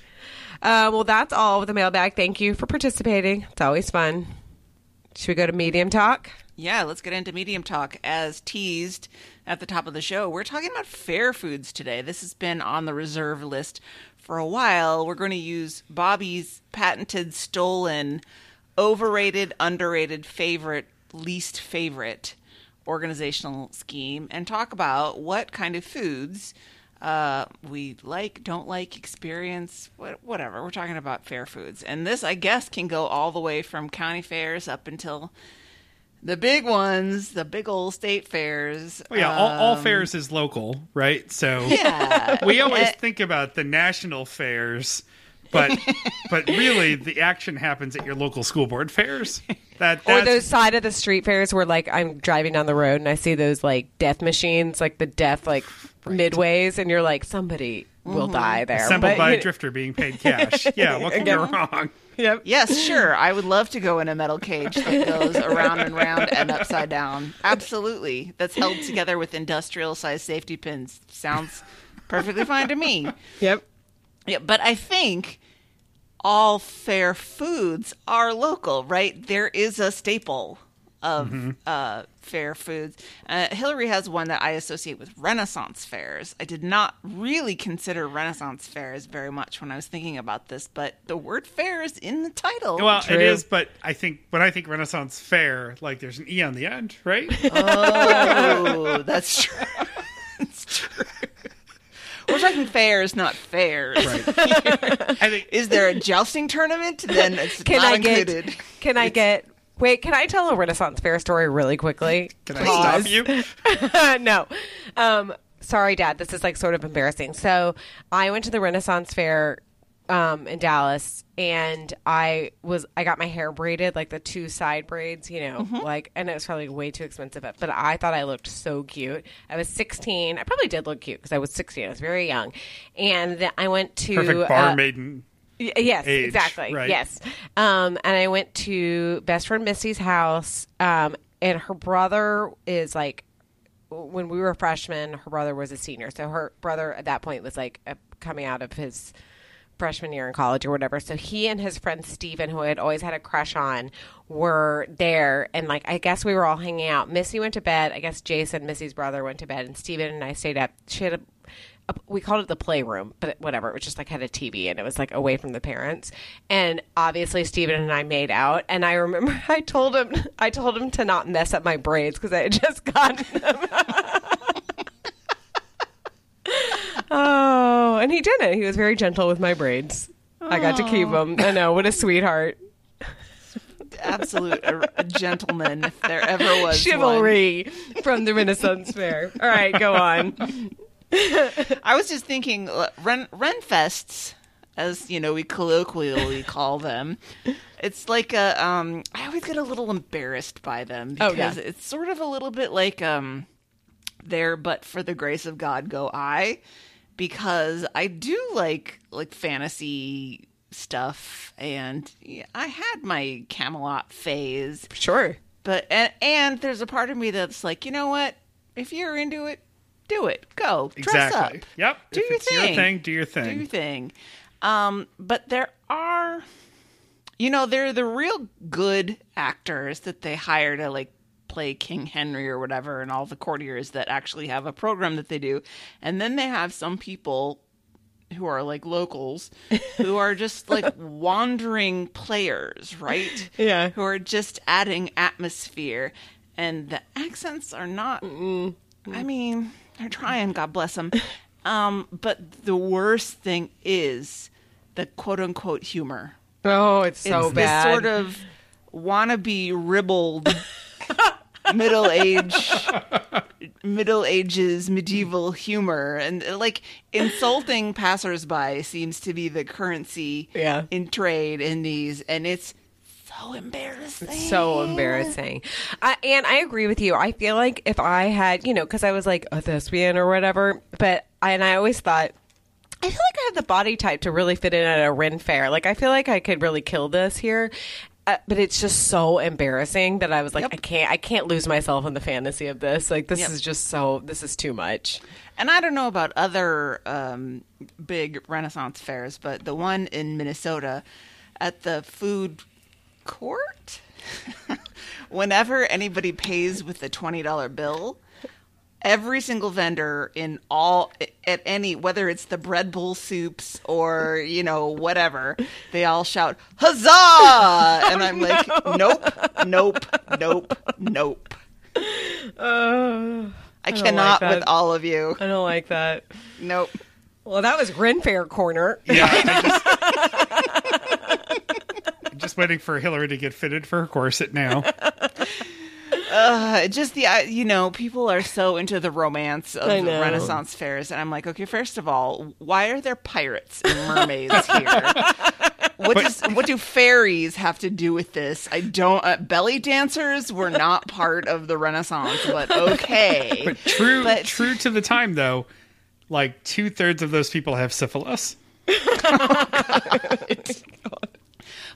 Uh, well, that's all with the mailbag. Thank you for participating. It's always fun. Should we go to medium talk? Yeah, let's get into medium talk. As teased at the top of the show, we're talking about fair foods today. This has been on the reserve list for a while. We're going to use Bobby's patented, stolen, overrated, underrated, favorite, least favorite organizational scheme and talk about what kind of foods uh, we like, don't like, experience, what, whatever. We're talking about fair foods. And this, I guess, can go all the way from county fairs up until the big ones, the big old state fairs. Well, yeah, all, all Um, fairs is local, right? So Yeah. we always Eh, think about the national fairs, but but really the action happens at your local school board fairs. That Or that's, those side of the street fairs where like I'm driving down the road and I see those like death machines, like the death like midways, and you're like somebody will mm-hmm. die there. assembled But, by you a drifter being paid cash. Yeah, what can go wrong? Yep. Yes, sure. I would love to go in a metal cage that goes around and round and upside down. Absolutely. That's held together with industrial sized safety pins. Sounds perfectly fine to me. Yep. Yeah, but I think all fair foods are local, right? There is a staple of uh, fair foods. Uh, Hillary has one that I associate with Renaissance fairs. I did not really consider Renaissance fairs very much when I was thinking about this, but the word fair is in the title. Well, True. it is, but I think when I think Renaissance Fair, like there's an e on the end, right? oh, that's true. that's true. We're talking fairs, not fairs. I think Is there a jousting tournament? Then it's Can not I get? included. Can I get? Wait, can I tell a Renaissance fair story really quickly? Can I stop you? no. Um, sorry, Dad. This is like sort of embarrassing. So I went to the Renaissance Fair um, in Dallas, and I was I got my hair braided, like the two side braids, you know, like, and it was probably way too expensive. But I thought I looked so cute. I was 16. I probably did look cute because I was 16. I was very young, and then I went to Perfect bar uh, maiden. Y- Yes, age, exactly. right? Yes. Um, and I went to best friend Missy's house, um, and her brother is like, when we were freshmen, her brother was a senior. So her brother at that point was like coming out of his freshman year in college or whatever. So he and his friend Steven, who I had always had a crush on, were there. And like, I guess we were all hanging out. Missy went to bed. I guess Jason, Missy's brother, went to bed, and Steven and I stayed up. She had a we called it the playroom, but whatever. It was just like had a TV and it was like away from the parents. And obviously, Steven and I made out. And I remember I told him, I told him to not mess up my braids because I had just gotten them. oh, and he didn't. He was very gentle with my braids. I got to keep them. I know. What a sweetheart. Absolute a, a gentleman, if there ever was one. Chivalry from the Renaissance Fair. All right, go on. I was just thinking, uh, Ren Renfests, as you know, we colloquially call them. It's like a. Um, I always get a little embarrassed by them Oh, because yeah. it's sort of a little bit like um, there, but for the grace of God, go I, because I do like like fantasy stuff, and yeah, I had my Camelot phase. Sure. but and, and there's a part of me that's like, you know what? If you're into it, do it. Go dress Exactly. up. Yep. Do if your it's thing. your thing, do your thing. Do your thing. Um, but there are, you know, there are the real good actors that they hire to like play King Henry or whatever, and all the courtiers that actually have a program that they do, and then they have some people who are like locals who are just like wandering players, right? Yeah. Who are just adding atmosphere. And the accents are not, I mean, they're trying, God bless them. Um, but the worst thing is the quote unquote humor. Oh, it's so it's bad. this sort of wannabe ribald middle age middle ages medieval humor and like insulting passersby seems to be the currency Yeah. in trade in these and it's so embarrassing so embarrassing. I, and I agree with you. I feel like if I had, you know, because I was like a thespian or whatever, but I, and I always thought. I feel like I have the body type to really fit in at a Ren fair. Like I feel like I could really kill this here, uh, but it's just so embarrassing that I was like, Yep. I can't, I can't lose myself in the fantasy of this. Like this Yep. is just so, this is too much. And I don't know about other um, big Renaissance fairs, but the one in Minnesota at the food court, whenever anybody pays with a $20 bill, every single vendor in all at any whether it's the bread bowl soups or you know whatever they all shout huzzah and i'm like nope nope nope nope uh, i like cannot with all of you I don't like that. nope Well, that was Ren Fair corner. Yeah. Just, just waiting for Hillary to get fitted for her corset now. Uh, just the you know people are so into the romance of the. Renaissance fairs, and I'm like, okay, first of all, why are there pirates and mermaids here? What does what do fairies have to do with this? I don't. Uh, belly dancers were not part of the Renaissance, but okay. But true, But- true to the time though, like two thirds of those people have syphilis.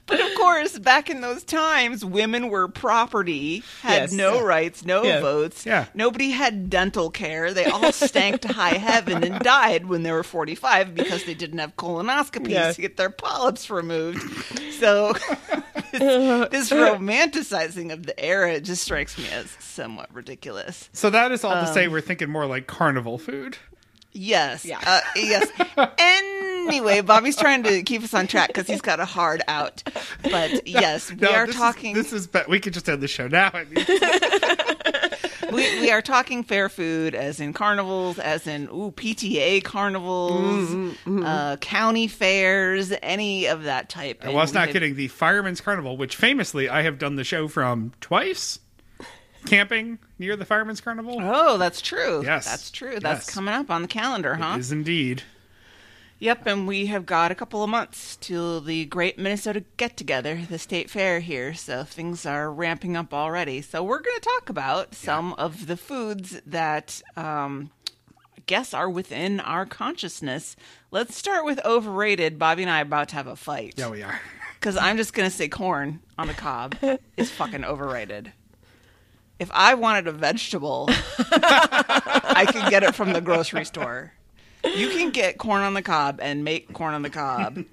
But of course, back in those times, women were property, had Yes. no rights, no Yeah. votes. Yeah. Nobody had dental care. They all stank to high heaven and died when they were 45 because they didn't have colonoscopies Yeah. to get their polyps removed. So this, this romanticizing of the era just strikes me as somewhat ridiculous. So that is all to Um, say we're thinking more like carnival food. Yes. Yeah. Uh, yes. anyway, Bobby's trying to keep us on track because he's got a hard out. But yes, we No, are this is- talking. this is be- we could just end the show now. I mean, we, we are talking fair food as in carnivals, as in ooh PTA carnivals, Mm-hmm, Uh, county fairs, any of that type. I And was not had- kidding. The Fireman's Carnival, which famously I have done the show from twice, camping near the Fireman's Carnival. Oh, that's true. Yes. that's true. That's Yes. coming up on the calendar, huh? Is indeed. Yep, and we have got a couple of months till the Great Minnesota Get Together, the state fair here, so things are ramping up already. So we're going to talk about some of the foods that um, I guess are within our consciousness. Let's start with overrated. Bobby and I are about to have a fight. Yeah, we are. Because I'm just going to say corn on the cob is fucking overrated. If I wanted a vegetable, I could get it from the grocery store. You can get corn on the cob and make corn on the cob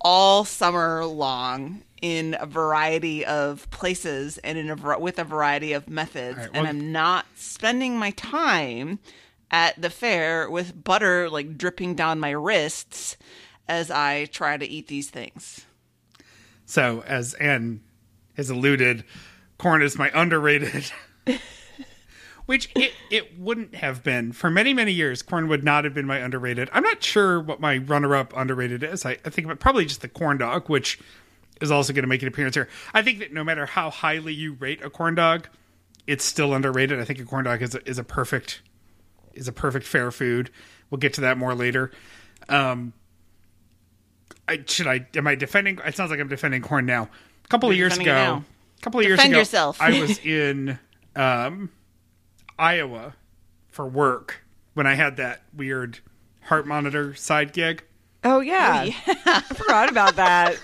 all summer long in a variety of places and in a with a variety of methods. Right, and I'm not spending my time at the fair with butter like dripping down my wrists as I try to eat these things. So, as Anne has alluded, corn is my underrated. Which it, it wouldn't have been. For many, many years, corn would not have been my underrated. I'm not sure what my runner up underrated is. I, I think about probably just the corn dog, which is also going to make an appearance here. I think that no matter how highly you rate a corn dog, it's still underrated. I think a corn dog is a, is a perfect is a perfect fair food. We'll get to that more later. Um, I should I am I defending? It sounds like I'm defending corn now. A couple of You're years ago, a couple of years ago, yourself. I was in um, Iowa for work when I had that weird heart monitor side gig. Oh yeah, I forgot about that.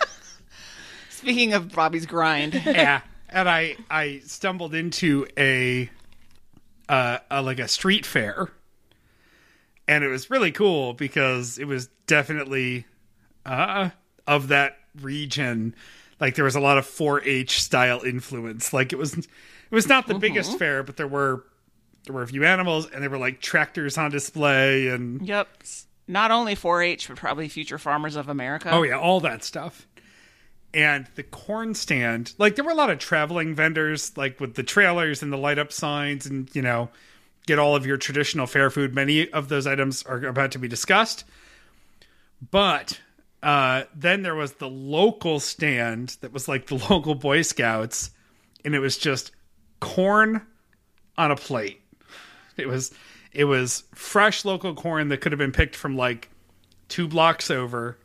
Speaking of Bobby's grind, Yeah, and I I stumbled into a uh a, like a street fair, and it was really cool because it was definitely uh of that region. Like there was a lot of 4-H style influence. Like it was it was not the biggest fair, but there were there were a few animals, and there were like tractors on display, and Yep. Not only 4-H, but probably Future Farmers of America. Oh yeah, all that stuff. And the corn stand, like there were a lot of traveling vendors, like with the trailers and the light up signs, and you know, get all of your traditional fair food. Many of those items are about to be discussed. But uh, then there was the local stand that was like the local Boy Scouts, and it was just corn on a plate. It was it was fresh local corn that could have been picked from like two blocks over.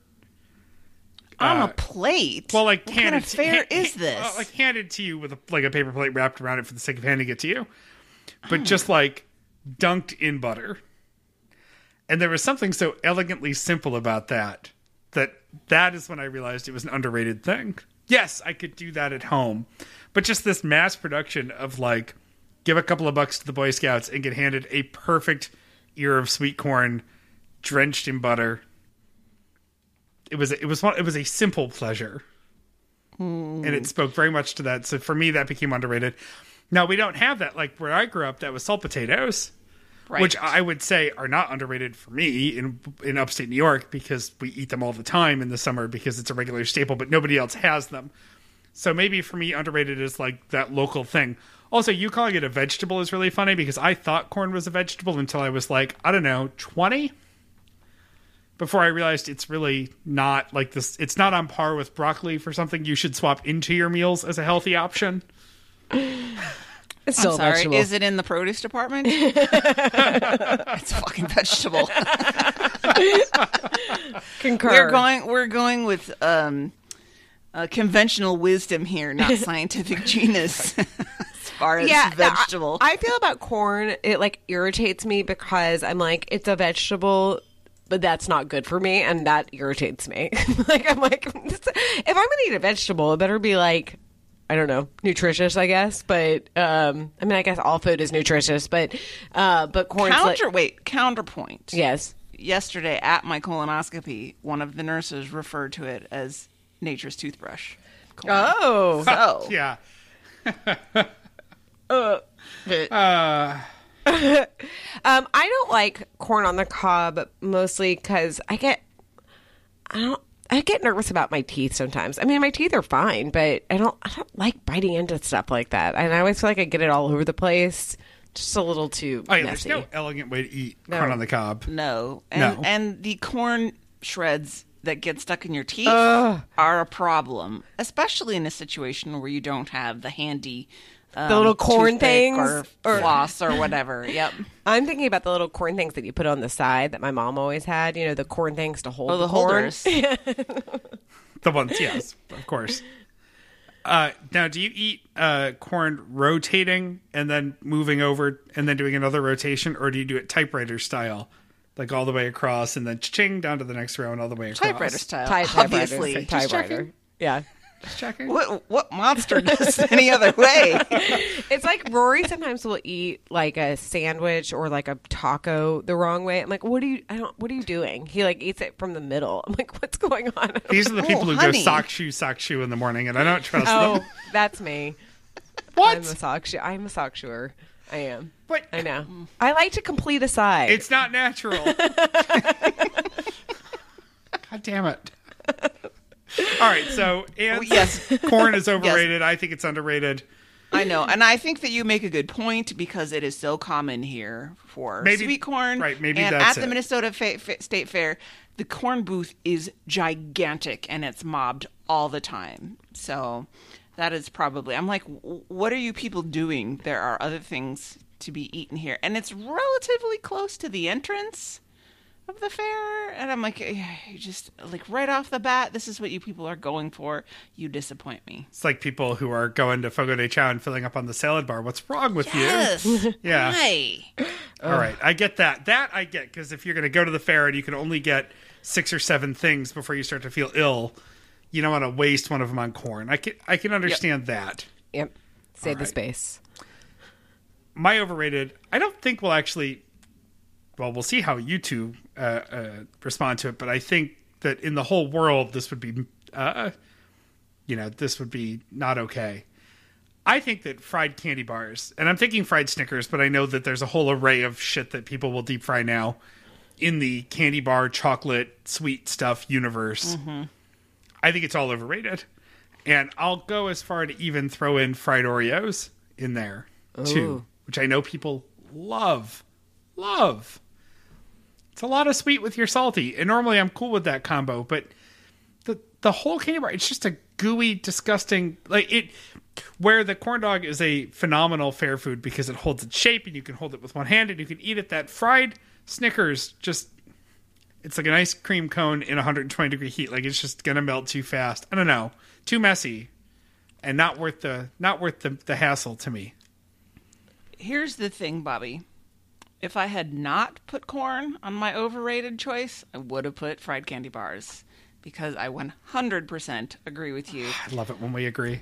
On Uh, a plate? Well, like what handed kind of fair ha- is this? well, like handed to you with a, like a paper plate wrapped around it for the sake of handing it to you, but just like dunked in butter. And there was something so elegantly simple about that that that is when I realized it was an underrated thing. Yes, I could do that at home, but just this mass production of like give a couple of bucks to the Boy Scouts and get handed a perfect ear of sweet corn drenched in butter. It was it was it was a simple pleasure hmm. and it spoke very much to that. So for me, that became underrated. Now we don't have that like where I grew up. That was salt potatoes, right. which I would say are not underrated for me in in upstate New York because we eat them all the time in the summer because it's a regular staple, but nobody else has them. So maybe for me, underrated is like that local thing. Also, you calling it a vegetable is really funny because I thought corn was a vegetable until I was like, I don't know, twenty. Before I realized it's really not like this. It's not on par with broccoli for something you should swap into your meals as a healthy option. It's still I'm sorry, vegetable. is it in the produce department? it's a fucking vegetable. Concur. We're going. We're going with um, uh, conventional wisdom here, not scientific genus. As far as yeah, no, I- vegetable. I, feel about corn, it like irritates me because I'm like, it's a vegetable, but that's not good for me, and that irritates me. like I'm like, if I'm gonna eat a vegetable, it better be like. I don't know, nutritious, I guess, but um, I mean, I guess all food is nutritious, but uh, but corn's like, wait. Counterpoint. yes, Yesterday at my colonoscopy, one of the nurses referred to it as nature's toothbrush. Corn. oh, So Yeah. Um, I don't like corn on the cob mostly because I get, I don't, I get nervous about my teeth sometimes. I mean, my teeth are fine, but I don't, I don't like biting into stuff like that, and I always feel like I get it all over the place. Just a little too Oh yeah. messy. There's no elegant way to eat No. corn on the cob. no, and No. and the corn shreds that get stuck in your teeth are a problem, especially in a situation where you don't have the handy. Um, The little corn things? or, Or- floss or whatever. Yep. I'm thinking about the little corn things that you put on the side that my mom always had. You know, the corn things to hold Oh, the corn. holders. The ones, yes, of course. Uh, now, do you eat uh, corn rotating and then moving over and then doing another rotation, or do you do it typewriter style, like all the way across and then ching down to the next row and all the way across? Typewriter style. Ty- typewriter. Obviously. Okay, typewriter. Yeah. Just checking. What what monster does any other way? It's like Rory sometimes will eat like a sandwich or like a taco the wrong way. I'm like, what are you? I don't. What are you doing? He like eats it from the middle. I'm like, what's going on? These are the people who honey. go sock shoe, sock shoe in the morning, and I don't trust oh, them. that's me. What? I'm a sock shoe. I'm a sock shoer. I am. What? I know. I like to complete a side. It's not natural. God damn it. All right, so oh, ants, yes. corn is overrated. I think it's underrated. I know, and I think that you make a good point because it is so common here for Maybe- sweet corn. right, maybe and at the it. Minnesota Fa- Fa- State Fair, the corn booth is gigantic and it's mobbed all the time. So that is probably. I'm like, what are you people doing? There are other things to be eaten here, and it's relatively close to the entrance of the fair and i'm like you just like right off the bat this is what you people are going for you disappoint me It's like people who are going to Fogo de Chao and filling up on the salad bar. What's wrong with yes you? Yeah. Why? All right, I get that. That I get because if you're going to go to the fair and you can only get six or seven things before you start to feel ill, you don't want to waste one of them on corn. I can I can understand that. Yep. Save the right. space. my overrated i don't think we'll actually well we'll see how you two uh, uh, respond to it but i think that in the whole world this would be uh, you know this would be not okay i think that fried candy bars and i'm thinking fried snickers but i know that there's a whole array of shit that people will deep fry now in the candy bar chocolate sweet stuff universe i think it's all overrated and i'll go as far to even throw in fried oreos in there too which I know people love. Love. It's a lot of sweet with your salty. And normally I'm cool with that combo, but the the whole candy bar, it's just a gooey, disgusting like it where the corn dog is a phenomenal fair food because it holds its shape and you can hold it with one hand and you can eat it. That fried Snickers just it's like an ice cream cone in 120 degree heat. Like it's just gonna melt too fast. I don't know. Too messy. And not worth the not worth the, the hassle to me. Here's the thing, Bobby. If I had not put corn on my overrated choice, I would have put fried candy bars because I 100% agree with you. I love it when we agree.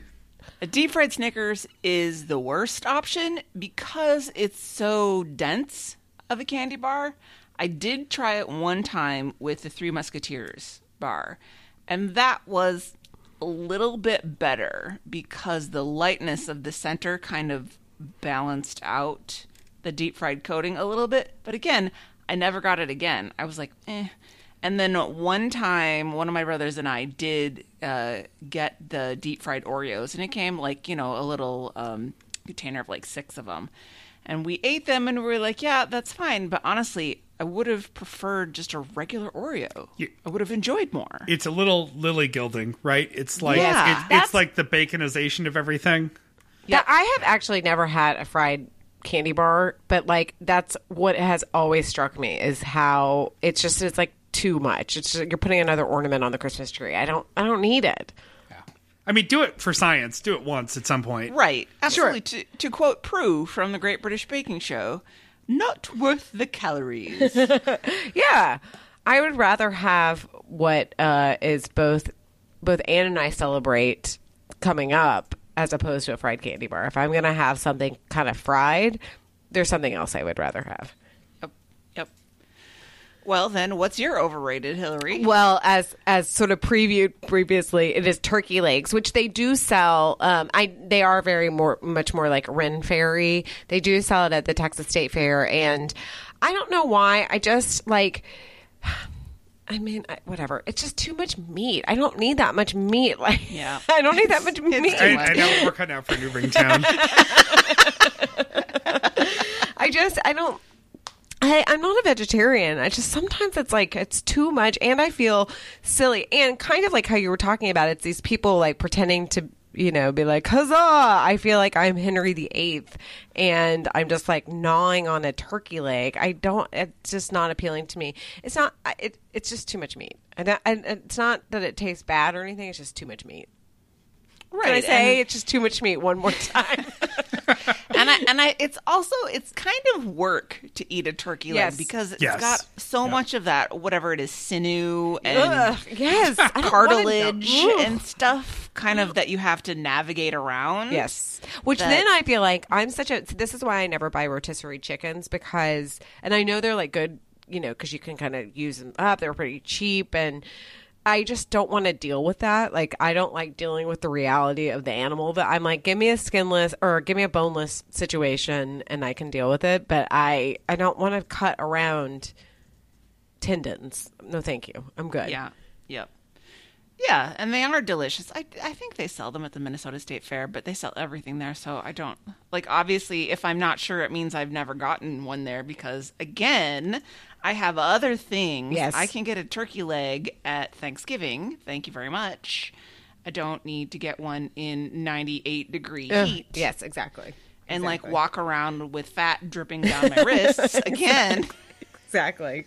A deep fried Snickers is the worst option because it's so dense of a candy bar. I did try it one time with the Three Musketeers bar, and that was a little bit better because the lightness of the center kind of balanced out the deep fried coating a little bit. But again, I never got it again. I was like, eh. And then one time, one of my brothers and I did uh, get the deep fried Oreos, and it came like you know a little um, container of like six of them, and we ate them, and we were like, yeah, that's fine. But honestly, I would have preferred just a regular Oreo. You- I would have enjoyed more. It's a little lily gilding, right? It's like Yeah, it- it's like the baconization of everything. Yeah, I have actually never had a fried candy bar, but like that's what has always struck me is how it's just it's like too much. It's just, you're putting another ornament on the Christmas tree. I don't I don't need it. I mean, do it for science. Do it once at some point. Right, absolutely. To, to quote Prue from the Great British Baking Show, not worth the calories. Yeah, I would rather have what uh, is both both Anne and I celebrate coming up as opposed to a fried candy bar. If I'm gonna have something kind of fried, there's something else I would rather have. yep. Yep. Well, then, what's your overrated, Hillary? Well, as as sort of previewed previously, it is turkey legs, which they do sell. Um, I they are very more much more like Ren Fairy. They do sell it at the Texas State Fair, and I don't know why. I just like. I mean, I, whatever. It's just too much meat. I don't need that much meat. Like, Yeah. I don't need that much meat. I, I know we're cutting out for New Ringtown. I just I don't I, I'm not a vegetarian. I just sometimes it's like it's too much and I feel silly. And kind of like how you were talking about it's these people like pretending to you know, be like, huzzah! I feel like I'm Henry the Eighth, and I'm just like gnawing on a turkey leg. I don't. It's just not appealing to me. It's not. It, it's just too much meat, and, I- and it's not that it tastes bad or anything. It's just too much meat. right. Can I say and- it's just too much meat one more time? and I and I it's also it's kind of work to eat a turkey Yes. leg because it's Yes. got so Yep. much of that whatever it is sinew and Ugh, yes, I don't wanna- cartilage and stuff kind of that you have to navigate around. Yes. Which that- then I feel like I'm such a. This is why I never buy rotisserie chickens because, and I know they're like good, you know, because you can kind of use them up. They're pretty cheap, and I just don't want to deal with that. Like I don't like dealing with the reality of the animal. That I'm like, give me a skinless or give me a boneless situation, and I can deal with it. But I I don't want to cut around tendons. No, thank you. I'm good. Yeah. Yep. Yeah, and they are delicious. I I think they sell them at the Minnesota State Fair, but they sell everything there, so I don't like obviously if I'm not sure it means I've never gotten one there because again, I have other things. Yes. I can get a turkey leg at Thanksgiving. Thank you very much. I don't need to get one in 98 degree Ugh, heat. yes, exactly. And like walk around with fat dripping down my wrists again. Exactly.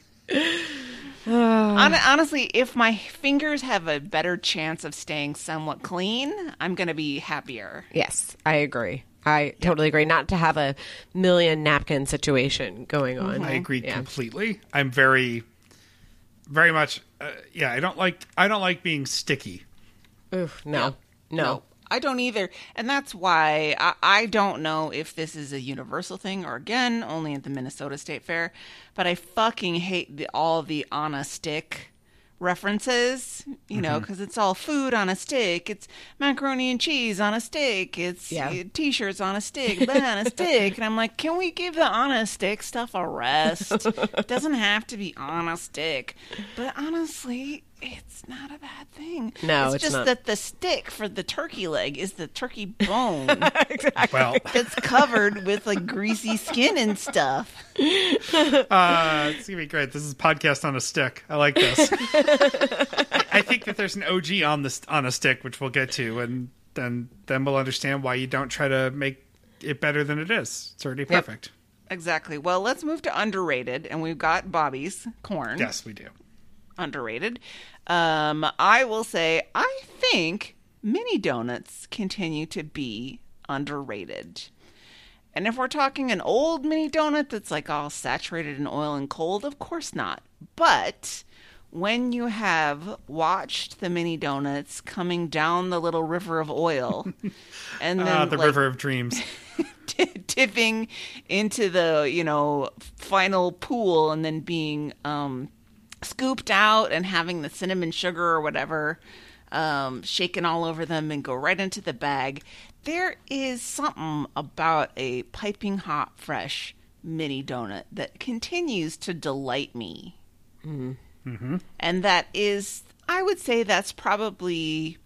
Hon- honestly, if my fingers have a better chance of staying somewhat clean, I'm going to be happier. Yes, I agree. I totally agree. Not to have a million napkin situation going on. I agree Yeah. completely. I'm very, very much. Uh, yeah, I don't like. I don't like being sticky. Oof, no, no. I don't either. And that's why I, I don't know if this is a universal thing or, again, only at the Minnesota State Fair. But I fucking hate the, all the on a stick references, you know, because it's all food on a stick. It's macaroni and cheese on a stick. It's Yeah. uh, t-shirts on a stick, blah, on a stick. And I'm like, can we give the on a stick stuff a rest? it doesn't have to be on a stick. But honestly, it's not a bad thing. No, it's, it's just not. that the stick for the turkey leg is the turkey bone Well, that's covered with like greasy skin and stuff. uh, it's gonna be great. This is a podcast on a stick. I like this. I, I think that there's an OG on this on a stick, which we'll get to, and then then we'll understand why you don't try to make it better than it is. It's already perfect. Exactly. Well, let's move to underrated, and we've got Bobby's corn. Yes, we do. underrated. Um, I will say, I think mini donuts continue to be underrated. And if we're talking an old mini donut that's like all saturated in oil and cold, of course not. But when you have watched the mini donuts coming down the little river of oil and then Ah, the like, River of Dreams. tipping into the you know final pool and then being um, scooped out and having the cinnamon sugar or whatever um, shaken all over them and go right into the bag. There is something about a piping hot fresh mini donut that continues to delight me. Mm-hmm. And that is, I would say that's probably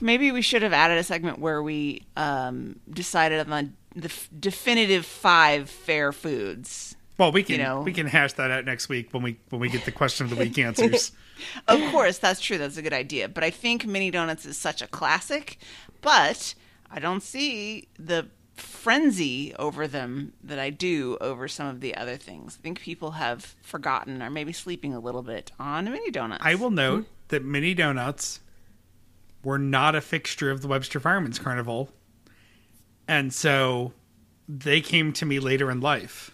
maybe we should have added a segment where we um, decided on the f- definitive five fair foods. Well, we can You know. we can hash that out next week when we when we get the question of the week answers. Of course, that's true. That's a good idea. But I think mini donuts is such a classic. But I don't see the frenzy over them that I do over some of the other things. I think people have forgotten or maybe sleeping a little bit on mini donuts. I will note hmm? that mini donuts were not a fixture of the Webster Fireman's Carnival, and so they came to me later in life.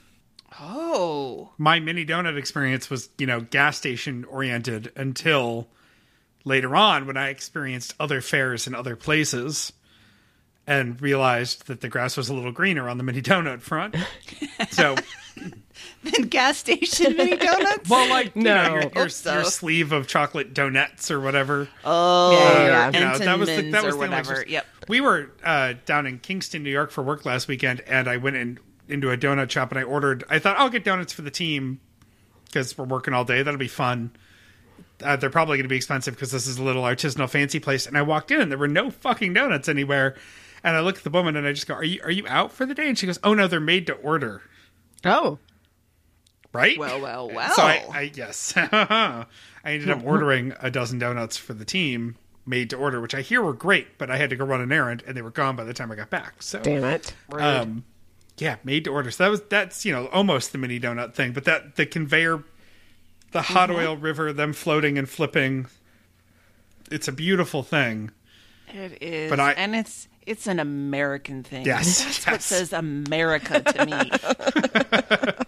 Oh, my mini donut experience was, you know, gas station oriented until later on when I experienced other fairs in other places and realized that the grass was a little greener on the mini donut front. So, then gas station mini donuts. well, like, you know, No. your, your, so. your sleeve of chocolate donuts or whatever. oh, Yeah, yeah, Uh, yeah. you know, that was the, that was the whatever. just- Yep. We were uh, down in Kingston, New York for work last weekend, and I went in into a donut shop and I ordered. I thought I'll get donuts for the team because we're working all day. That'll be fun. Uh, they're probably going to be expensive because this is a little artisanal fancy place. And I walked in and there were no fucking donuts anywhere. And I look at the woman and I just go, "Are you are you out for the day?" And she goes, "Oh no, they're made to order." Oh, Right? Well, well, well. So I, I yes, I ended up ordering a dozen donuts for the team made to order, which I hear were great, but I had to go run an errand and they were gone by the time I got back. So damn it! um, yeah, made to order. So that was that's you know almost the mini donut thing, but that the conveyor, the hot mm-hmm. oil river, them floating and flipping, it's a beautiful thing. It is, But I- and it's it's an American thing. Yes, that's what says America to me.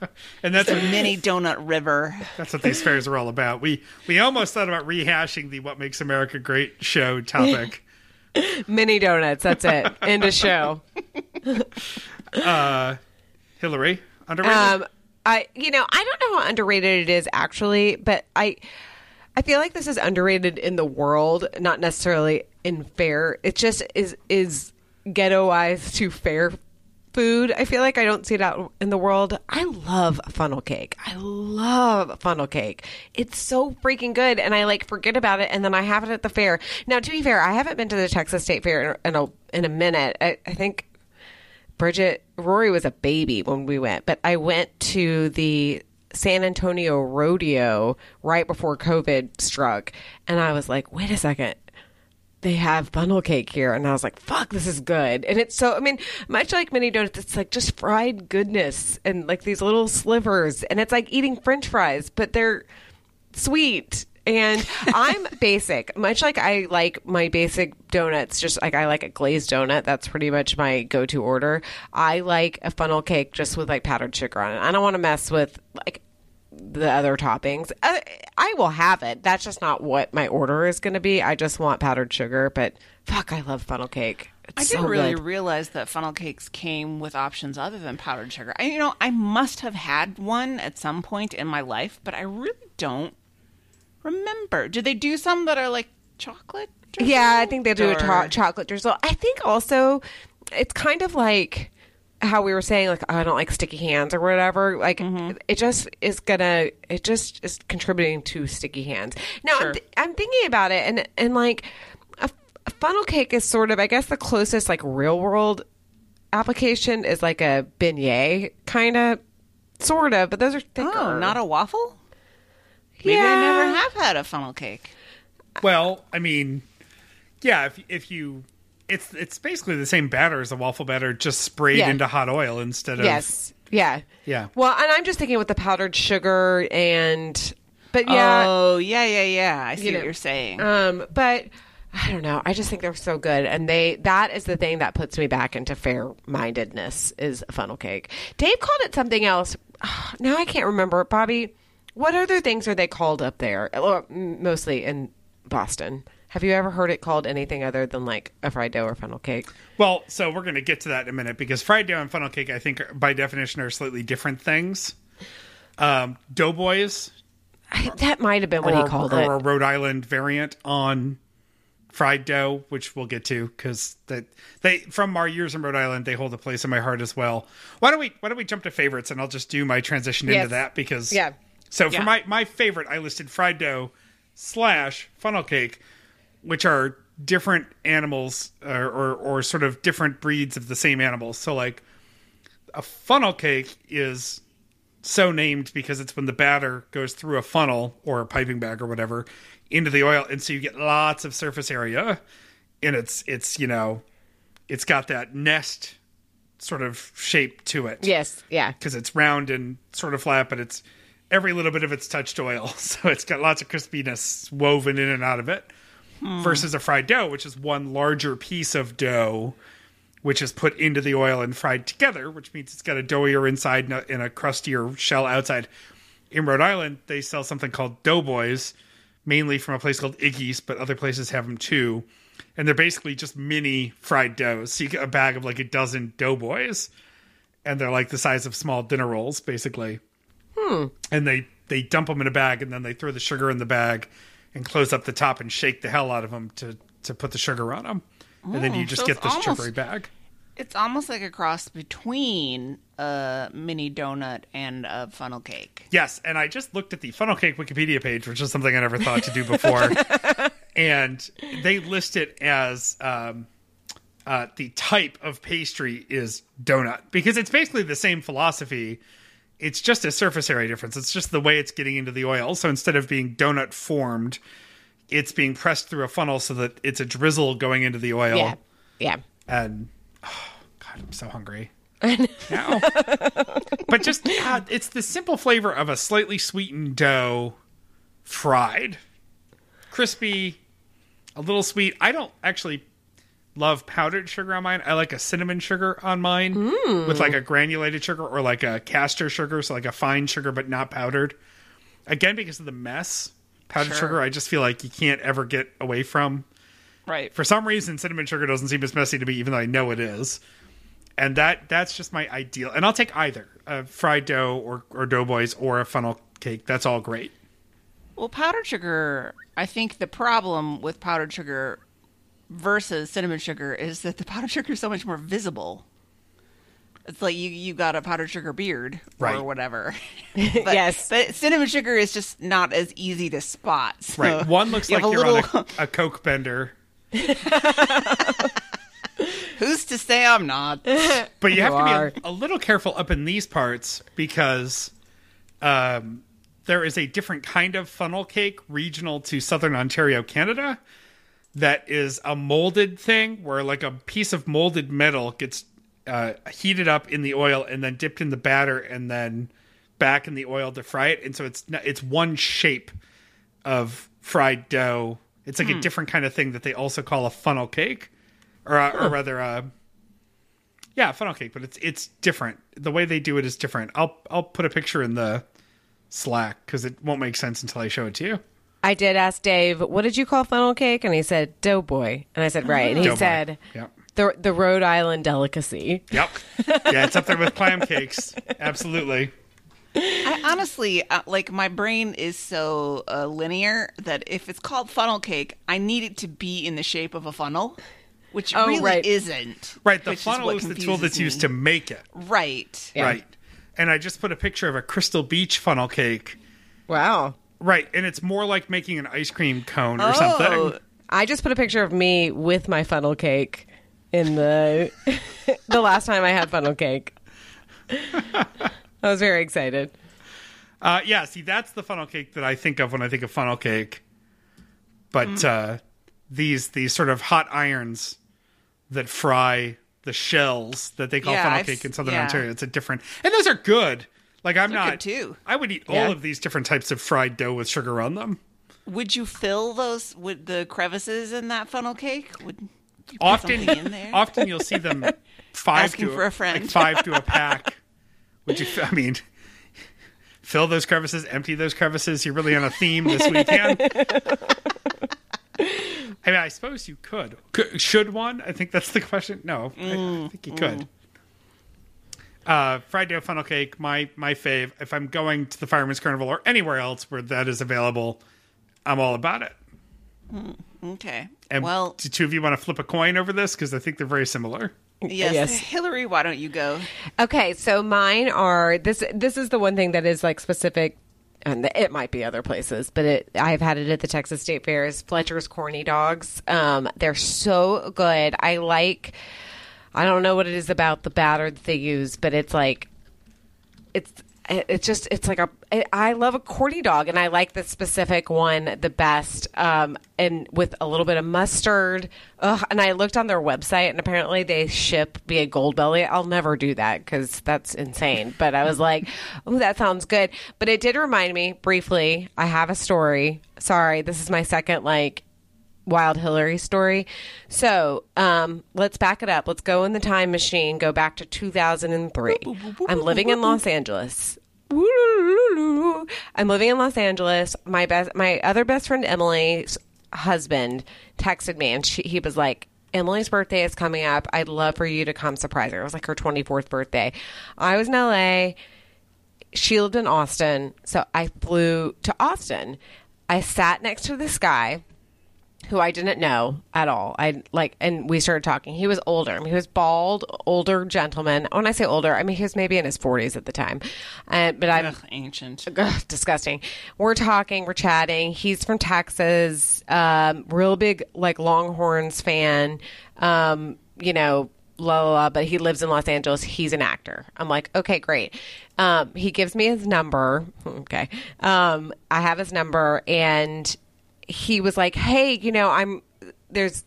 And that's the what, mini donut river. that's what these fairs are all about. We we almost thought about rehashing the "What Makes America Great" show topic. Mini donuts. That's it. End of show. Hillary underrated. Um, I you know I don't know how underrated it is actually, but I I feel like this is underrated in the world, not necessarily in fair. It just is is ghettoized to fair food. I feel like I don't see it out in the world. I love funnel cake. I love funnel cake. It's so freaking good, and I like forget about it, and then I have it at the fair. Now, to be fair, I haven't been to the Texas State Fair in a in a, in a minute. I, I think Bridget Rory was a baby when we went, but I went to the San Antonio rodeo right before COVID struck, and I was like, wait a second. They have funnel cake here, and I was like, "Fuck, this is good." And it's so—I mean, much like mini donuts, it's like just fried goodness and like these little slivers, and it's like eating French fries, but they're sweet. And I'm basic, much like I like my basic donuts, just like I like a glazed donut. That's pretty much my go to order. I like a funnel cake just with like powdered sugar on it. I don't want to mess with like the other toppings. Uh, I will have it. That's just not what my order is going to be. I just want powdered sugar, but fuck, I love funnel cake. It's I didn't really good. realize that funnel cakes came with options other than powdered sugar. I, you know, I must have had one at some point in my life, but I really don't remember. Do they do some that are like chocolate? Yeah, I think they do a cho- or- chocolate drizzle. I think also it's kind of like how we were saying, like oh, I don't like sticky hands or whatever. Like mm-hmm. it just is gonna, it just is contributing to sticky hands. Now Sure. I'm, th- I'm thinking about it, and and like a, a funnel cake is sort of, I guess, the closest like real world application is like a beignet kind of, sort of, but those are thicker. Oh, not a waffle? Maybe yeah. I never have had a funnel cake. Well, I mean, yeah, if if you it's it's basically the same batter as a waffle batter just sprayed Yeah. into hot oil instead of Yes. Yeah. Yeah. Well, and I'm just thinking with the powdered sugar and, but yeah. Oh, yeah, yeah, yeah. I see You know, what you're saying. Um, but I don't know. I just think they're so good, and they that is the thing that puts me back into fair mindedness is a funnel cake. Dave called it something else. Now I can't remember. Bobby, what other things are they called up there? Or mm, mostly in Boston. Have you ever heard it called anything other than like a fried dough or funnel cake? Well, so we're going to get to that in a minute because fried dough and funnel cake, I think, are- by definition, are slightly different things. Um, Doughboys, I, that might have been what he called or it. Or a Rhode Island variant on fried dough, which we'll get to because that they from our years in Rhode Island, they hold a place in my heart as well. Why don't we Why don't we jump to favorites and I'll just do my transition into that because Yeah. So for my my favorite, I listed fried dough slash funnel cake, which are different animals or, or or sort of different breeds of the same animals. So like a funnel cake is so named because it's when the batter goes through a funnel or a piping bag or whatever into the oil and so you get lots of surface area and it's it's you know it's got that nest sort of shape to it Yes. Yeah. because it's round and sort of flat but it's every little bit of it's touched oil so it's got lots of crispiness woven in and out of it hmm. versus a fried dough which is one larger piece of dough which is put into the oil and fried together, which means it's got a doughier inside and a, and a crustier shell outside. In Rhode Island, they sell something called Doughboys, mainly from a place called Iggy's, but other places have them too. And they're basically just mini fried doughs. So you get a bag of like a dozen Doughboys, and they're like the size of small dinner rolls, basically. And they they dump them in a bag, and then they throw the sugar in the bag, and close up the top and shake the hell out of them to to put the sugar on them. And then you just so get this almost- sugary bag. It's almost like a cross between a mini donut and a funnel cake. Yes, and I just looked at the funnel cake Wikipedia page, which is something I never thought to do before, and they list it as um, uh, the type of pastry is donut because it's basically the same philosophy. It's just a surface area difference. It's just the way it's getting into the oil. So instead of being donut formed, it's being pressed through a funnel so that it's a drizzle going into the oil. Yeah. Yeah. And oh, God, I'm so hungry now. but just uh, it's the simple flavor of a slightly sweetened dough, fried, crispy, a little sweet. I don't actually love powdered sugar on mine. I like a cinnamon sugar on mine mm. with like a granulated sugar or like a castor sugar, so like a fine sugar but not powdered. Again, because of the mess, powdered Sure. sugar I just feel like you can't ever get away from Right. for some reason cinnamon sugar doesn't seem as messy to me even though i know it is and that that's just my ideal and i'll take either a fried dough or, or doughboys or a funnel cake that's all great Well, powdered sugar, I think the problem with powdered sugar versus cinnamon sugar is that the powdered sugar is so much more visible. It's like you you got a powdered sugar beard Right. or whatever. But- Yes. but cinnamon sugar is just not as easy to spot. So right one looks you like you're little. on a, a coke bender Who's to say I'm not? but you have You to are. be a, a little careful up in these parts because um, there is a different kind of funnel cake regional to southern ontario canada that is a molded thing where like a piece of molded metal gets uh, heated up in the oil and then dipped in the batter and then back in the oil to fry it. And so it's it's one shape of fried dough. It's like a different kind of thing that they also call a funnel cake or, uh, or rather uh, yeah funnel cake but it's it's different. The way they do it is different. I'll i'll put a picture in the Slack because it won't make sense until I show it to you. I did ask Dave, what did you call funnel cake? And he said, doughboy. And I said, right. And he Doughboy. said, Yep. the, the Rhode Island delicacy. Yep. Yeah, it's up there with clam cakes. Absolutely. I honestly uh, like my brain is so uh, linear that if it's called funnel cake, I need it to be in the shape of a funnel, which Oh, really right. isn't. Right. The which is funnel what is the tool confuses that's used to make it. right. Yeah. Right. And I just put a picture of a Crystal Beach funnel cake. Wow. Right. And it's more like making an ice cream cone or Oh, something. I just put a picture of me with my funnel cake in the the last time I had funnel cake. I was very excited. Uh, yeah, see, that's the funnel cake that I think of when I think of funnel cake. But Mm. uh, these these sort of hot irons that fry the shells that they call Yeah, funnel I've cake in Southern yeah. Ontario, it's a different, and those are good. Like I'm Those are not too. I would eat Yeah. all of these different types of fried dough with sugar on them. Would you fill those with the crevices in that funnel cake? Would you put Often, something in there? often you'll see them five Asking to for a friend. like five to a pack. Would you? I mean, fill those crevices, empty those crevices. You're really on a theme this weekend. I mean, I suppose you could. could. Should one? I think that's the question. No, Mm, I think you could. Uh, fried dough funnel cake, my my fave. If I'm going to the Fireman's Carnival or anywhere else where that is available, I'm all about it. okay. And well, do two of you want to flip a coin over this? Because I think they're very similar. yes, yes. Hillary, why don't you go? Okay, so mine are this. This is the one thing that is like specific, and it might be other places, but it I've had it at the Texas State Fair. Is Fletcher's corny dogs? Um, they're so good. I like. I don't know what it is about the batter that they use, but it's like, it's it's just it's like a I love a corny dog and I like the specific one the best um and with a little bit of mustard. Ugh, and I looked on their website and apparently they ship via Goldbelly. I'll never do that because that's insane. But I was like oh that sounds good. But it did remind me briefly I have a story. Sorry this is my second like Wild Hillary story. So um, let's back it up. Let's go in the time machine. Go back to 2003. I'm living in Los Angeles. I'm living in Los Angeles. My best, my other best friend Emily's husband texted me, and she, he was like, "Emily's birthday is coming up. I'd love for you to come surprise her." It was like her 24th birthday. I was in LA she lived in Austin, so I flew to Austin. I sat next to this guy who I didn't know at all. I like, and we started talking. He was older. I mean, he was bald, older gentleman. When I say older, I mean he was maybe in his forties at the time. And but I'm Ugh, ancient. Ugh, disgusting. We're talking, we're chatting. He's from Texas, um, real big like Longhorns fan. Um, you know, la la la. But he lives in Los Angeles. He's an actor. I'm like, okay, great. Um, he gives me his number. Okay, um, I have his number, and he was like, hey, you know, I'm there's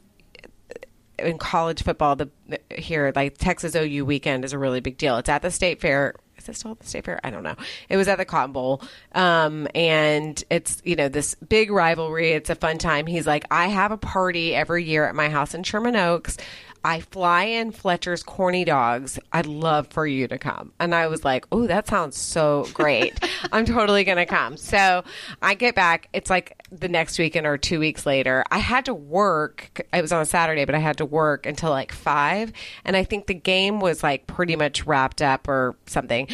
in college football, the here like Texas OU weekend is a really big deal. It's at the state fair. Is it still at the state fair? I don't know. It was at the Cotton Bowl, um, and it's you know this big rivalry. It's a fun time. He's like, I have a party every year at my house in Sherman Oaks. I fly in Fletcher's corny dogs. I'd love for you to come. And I was like, oh, that sounds so great. I'm totally going to come. So I get back. It's like the next weekend or two weeks later. I had to work. It was on a Saturday, but I had to work until like five. And I think the game was like pretty much wrapped up or something.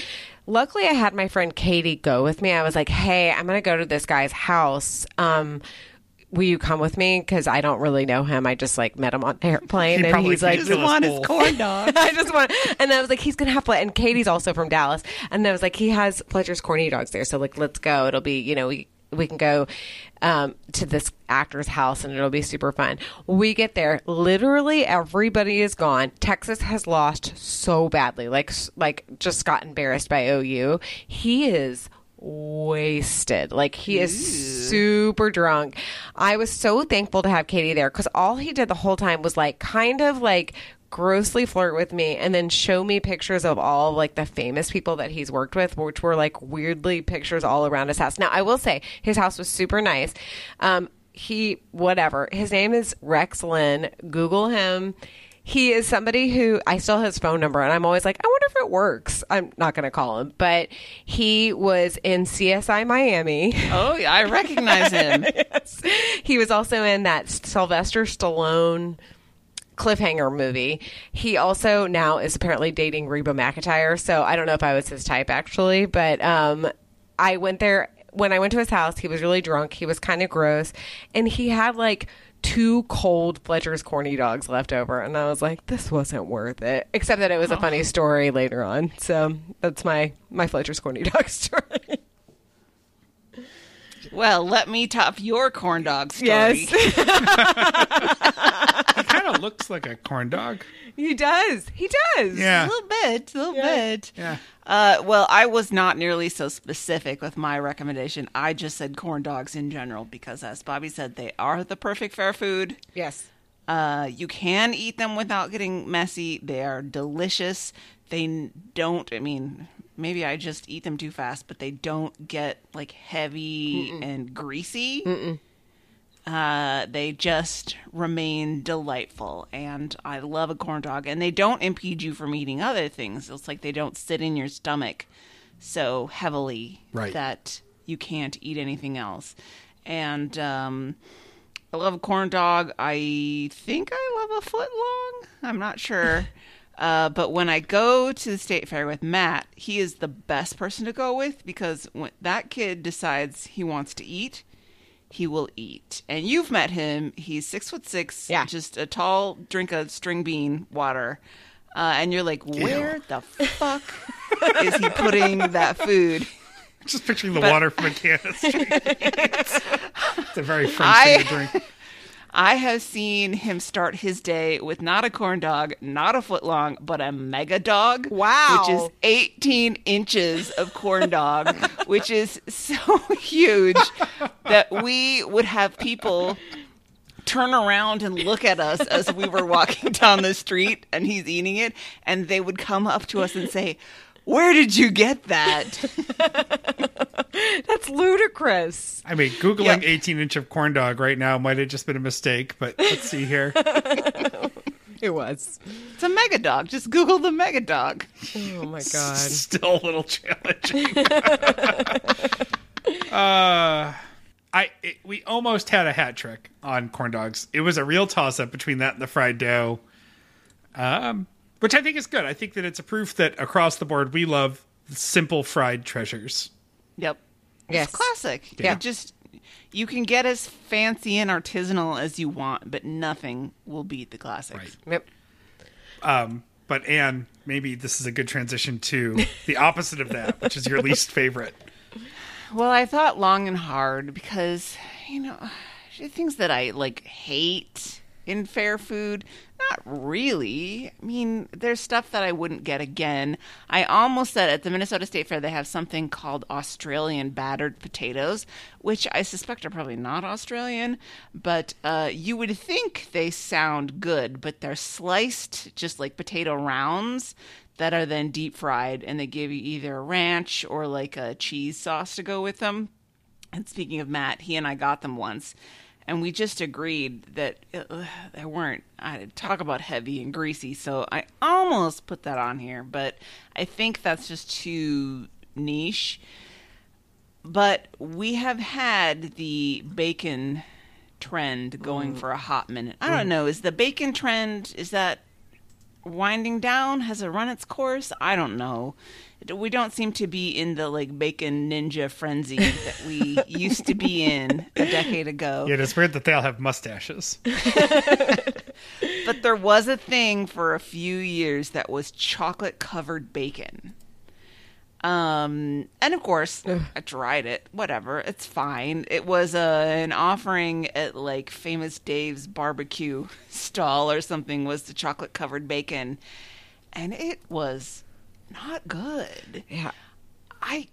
Luckily, I had my friend Katie go with me. I was like, hey, I'm going to go to this guy's house. Um, will you come with me? Because I don't really know him. I just like met him on the airplane, He and he's like, can't kill us corn dog. I just want, and I was like, he's gonna have and Katie's also from Dallas, and I was like, he has Fletcher's corny dogs there, so like, let's go. It'll be, you know, we we can go um, to this actor's house, and it'll be super fun. We get there, literally everybody is gone. Texas has lost so badly, like like just got embarrassed by OU. He is wasted. Like he is super drunk. I was so thankful to have Katie there because all he did the whole time was like kind of like grossly flirt with me and then show me pictures of all like the famous people that he's worked with which were like weirdly pictures all around his house. Now i will say his house was super nice. Um he whatever. His name is Rex Linn. Google him he is somebody who I still have his phone number, and I'm always like, I wonder if it works. I'm not going to call him, but he was in CSI Miami. Oh, yeah, I recognize him. yes. He was also in that Sylvester Stallone cliffhanger movie. He also now is apparently dating Reba McEntire. So I don't know if I was his type actually, but um, I went there when I went to his house. He was really drunk. He was kind of gross, and he had like two cold Fletcher's corny dogs left over, and I was like, this wasn't worth it. Except that it was a funny oh. story later on. So that's my my Fletcher's corny dog story. Well, let me top your corn dog story. Yes. He kind of looks like a corn dog. he does. He does. Yeah. A little bit, a little bit. Yeah. Uh, well, I was not nearly so specific with my recommendation. I just said corn dogs in general because, as Bobby said, they are the perfect fair food. Yes. Uh, you can eat them without getting messy. They are delicious. They don't, I mean, maybe I just eat them too fast, but they don't get like heavy and greasy. Uh, they just remain delightful, and I love a corn dog. And they don't impede you from eating other things. It's like they don't sit in your stomach so heavily Right. that you can't eat anything else. And um, I love a corn dog. I think I love a foot long. I'm not sure. Uh, but when I go to the state fair with Matt, he is the best person to go with because when that kid decides he wants to eat, he will eat. And you've met him. He's six foot six. Yeah. Just a tall drink of string bean water. Uh, and you're like, where the fuck is he putting that food? Just picturing the But- water from a canister. it's, it's a very French I- thing to drink. I have seen him start his day with not a corn dog, not a foot long, but a mega dog. Wow. Which is 18 inches of corn dog, which is so huge that we would have people turn around and look at us as we were walking down the street and he's eating it. And they would come up to us and say, Where did you get that? That's ludicrous. I mean, Googling Yeah. 18 inch of corn dog right now might have just been a mistake, but let's see here. It was. It's a mega dog. Just Google the mega dog. Oh my god. Still a little challenging. uh, I it, we almost had a hat trick on corn dogs. It was a real toss up between that and the fried dough, um, which I think is good. I think that it's a proof that across the board we love simple fried treasures. Yep. Yes. It's classic. Yeah. It just you can get as fancy and artisanal as you want, but nothing will beat the classics. Right. Yep. Um, but Anne, maybe this is a good transition to the opposite of that, which is your least favorite. Well, I thought long and hard because you know things that I like hate in fair food. Not really. I mean, there's stuff that I wouldn't get again. I almost said at the Minnesota State Fair they have something called Australian battered potatoes, which I suspect are probably not Australian, but uh, you would think they sound good, but they're sliced just like potato rounds that are then deep fried, and they give you either a ranch or like a cheese sauce to go with them. And speaking of Matt, he and I got them once, and we just agreed that uh, uh, they weren't. I talk about heavy and greasy, so I almost put that on here, but I think that's just too niche. But we have had the bacon trend going mm. for a hot minute. I mm. don't know. Is the bacon trend is that winding down? Has it run its course? I don't know. We don't seem to be in the like bacon ninja frenzy that we used to be in a decade ago. Yeah, it's weird that they all have mustaches. But there was a thing for a few years that was chocolate covered bacon. Um, and of course, I tried it. Whatever, it's fine. It was uh, an offering at like Famous Dave's barbecue stall or something. Was the chocolate covered bacon, and it was not good. Yeah. I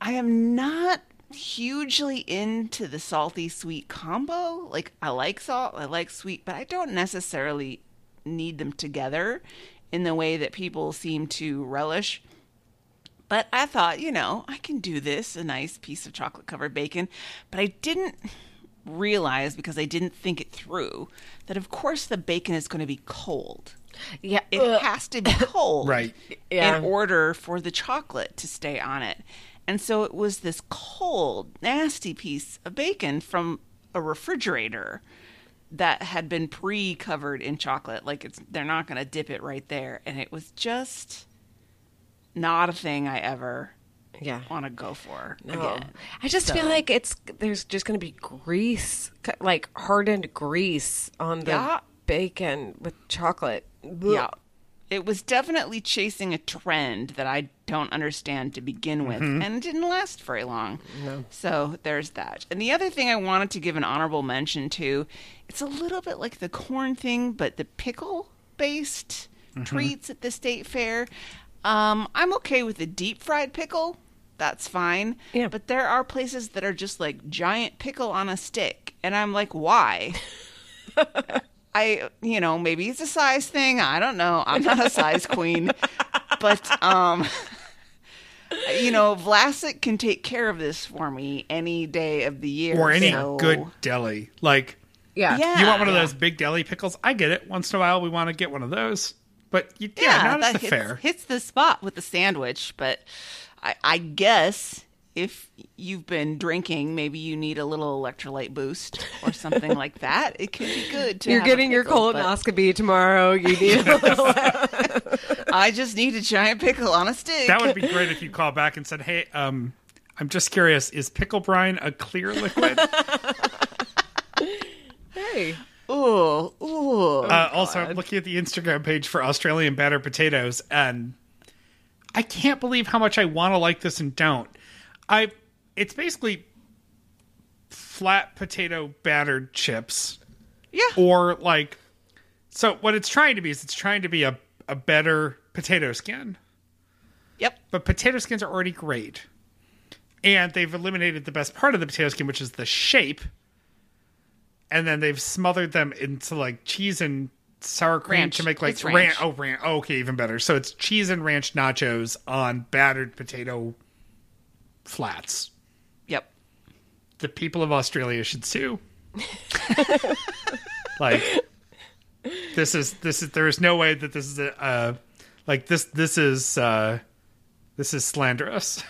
I am not hugely into the salty sweet combo. Like I like salt, I like sweet, but I don't necessarily need them together in the way that people seem to relish. But I thought, you know, I can do this, a nice piece of chocolate covered bacon, but I didn't realize because I didn't think it through that of course the bacon is going to be cold. Yeah. It Ugh. has to be cold Right. Yeah. in order for the chocolate to stay on it. And so it was this cold, nasty piece of bacon from a refrigerator that had been pre-covered in chocolate. Like it's they're not going to dip it right there, and it was just not a thing I ever yeah. want to go for No. again. I just So- feel like it's there's just going to be grease, like hardened grease on the Yeah. bacon with chocolate. Yeah. It was definitely chasing a trend that I don't understand to begin with, and it didn't last very long. No. So there's that. And the other thing I wanted to give an honorable mention to, it's a little bit like the corn thing, but the pickle based treats at the state fair. Um, I'm okay with the deep fried pickle. That's fine. Yeah. But there are places that are just like giant pickle on a stick. And I'm like, why? I, you know, maybe it's a size thing. I don't know. I'm not a size queen, but um, you know, Vlasic can take care of this for me any day of the year. Or any so- good deli. Like, Yeah. Yeah. you want one of those big deli pickles? I get it. Once in a while, we want to get one of those. But you, yeah, Yeah, not that at the hits, fair. hits the spot with the sandwich. But I, I guess if you've been drinking, maybe you need a little electrolyte boost or something like that. It could be good. To You're have a getting your pickle, but colonoscopy tomorrow. You need a little. I just need a giant pickle on a stick. That would be great if you call back and said, "Hey, um, I'm just curious. Is pickle brine a clear liquid?" hey. Ooh, ooh. uh, also, I'm looking at the Instagram page for Australian battered potatoes, and I can't believe how much I want to like this and don't. I, it's basically flat potato battered chips, yeah. or like, so what it's trying to be is it's trying to be a a better potato skin. Yep. but potato skins are already great. And they've eliminated the best part of the potato skin, which is the shape. And then they've smothered them into like cheese and sour cream Ranch. to make like It's ranch. ranch. Oh, ranch. Oh, okay, even better. So it's cheese and ranch nachos on battered potato flats. Yep. The people of Australia should sue. like this is this is there is no way that this is a uh, like this this is uh this is slanderous.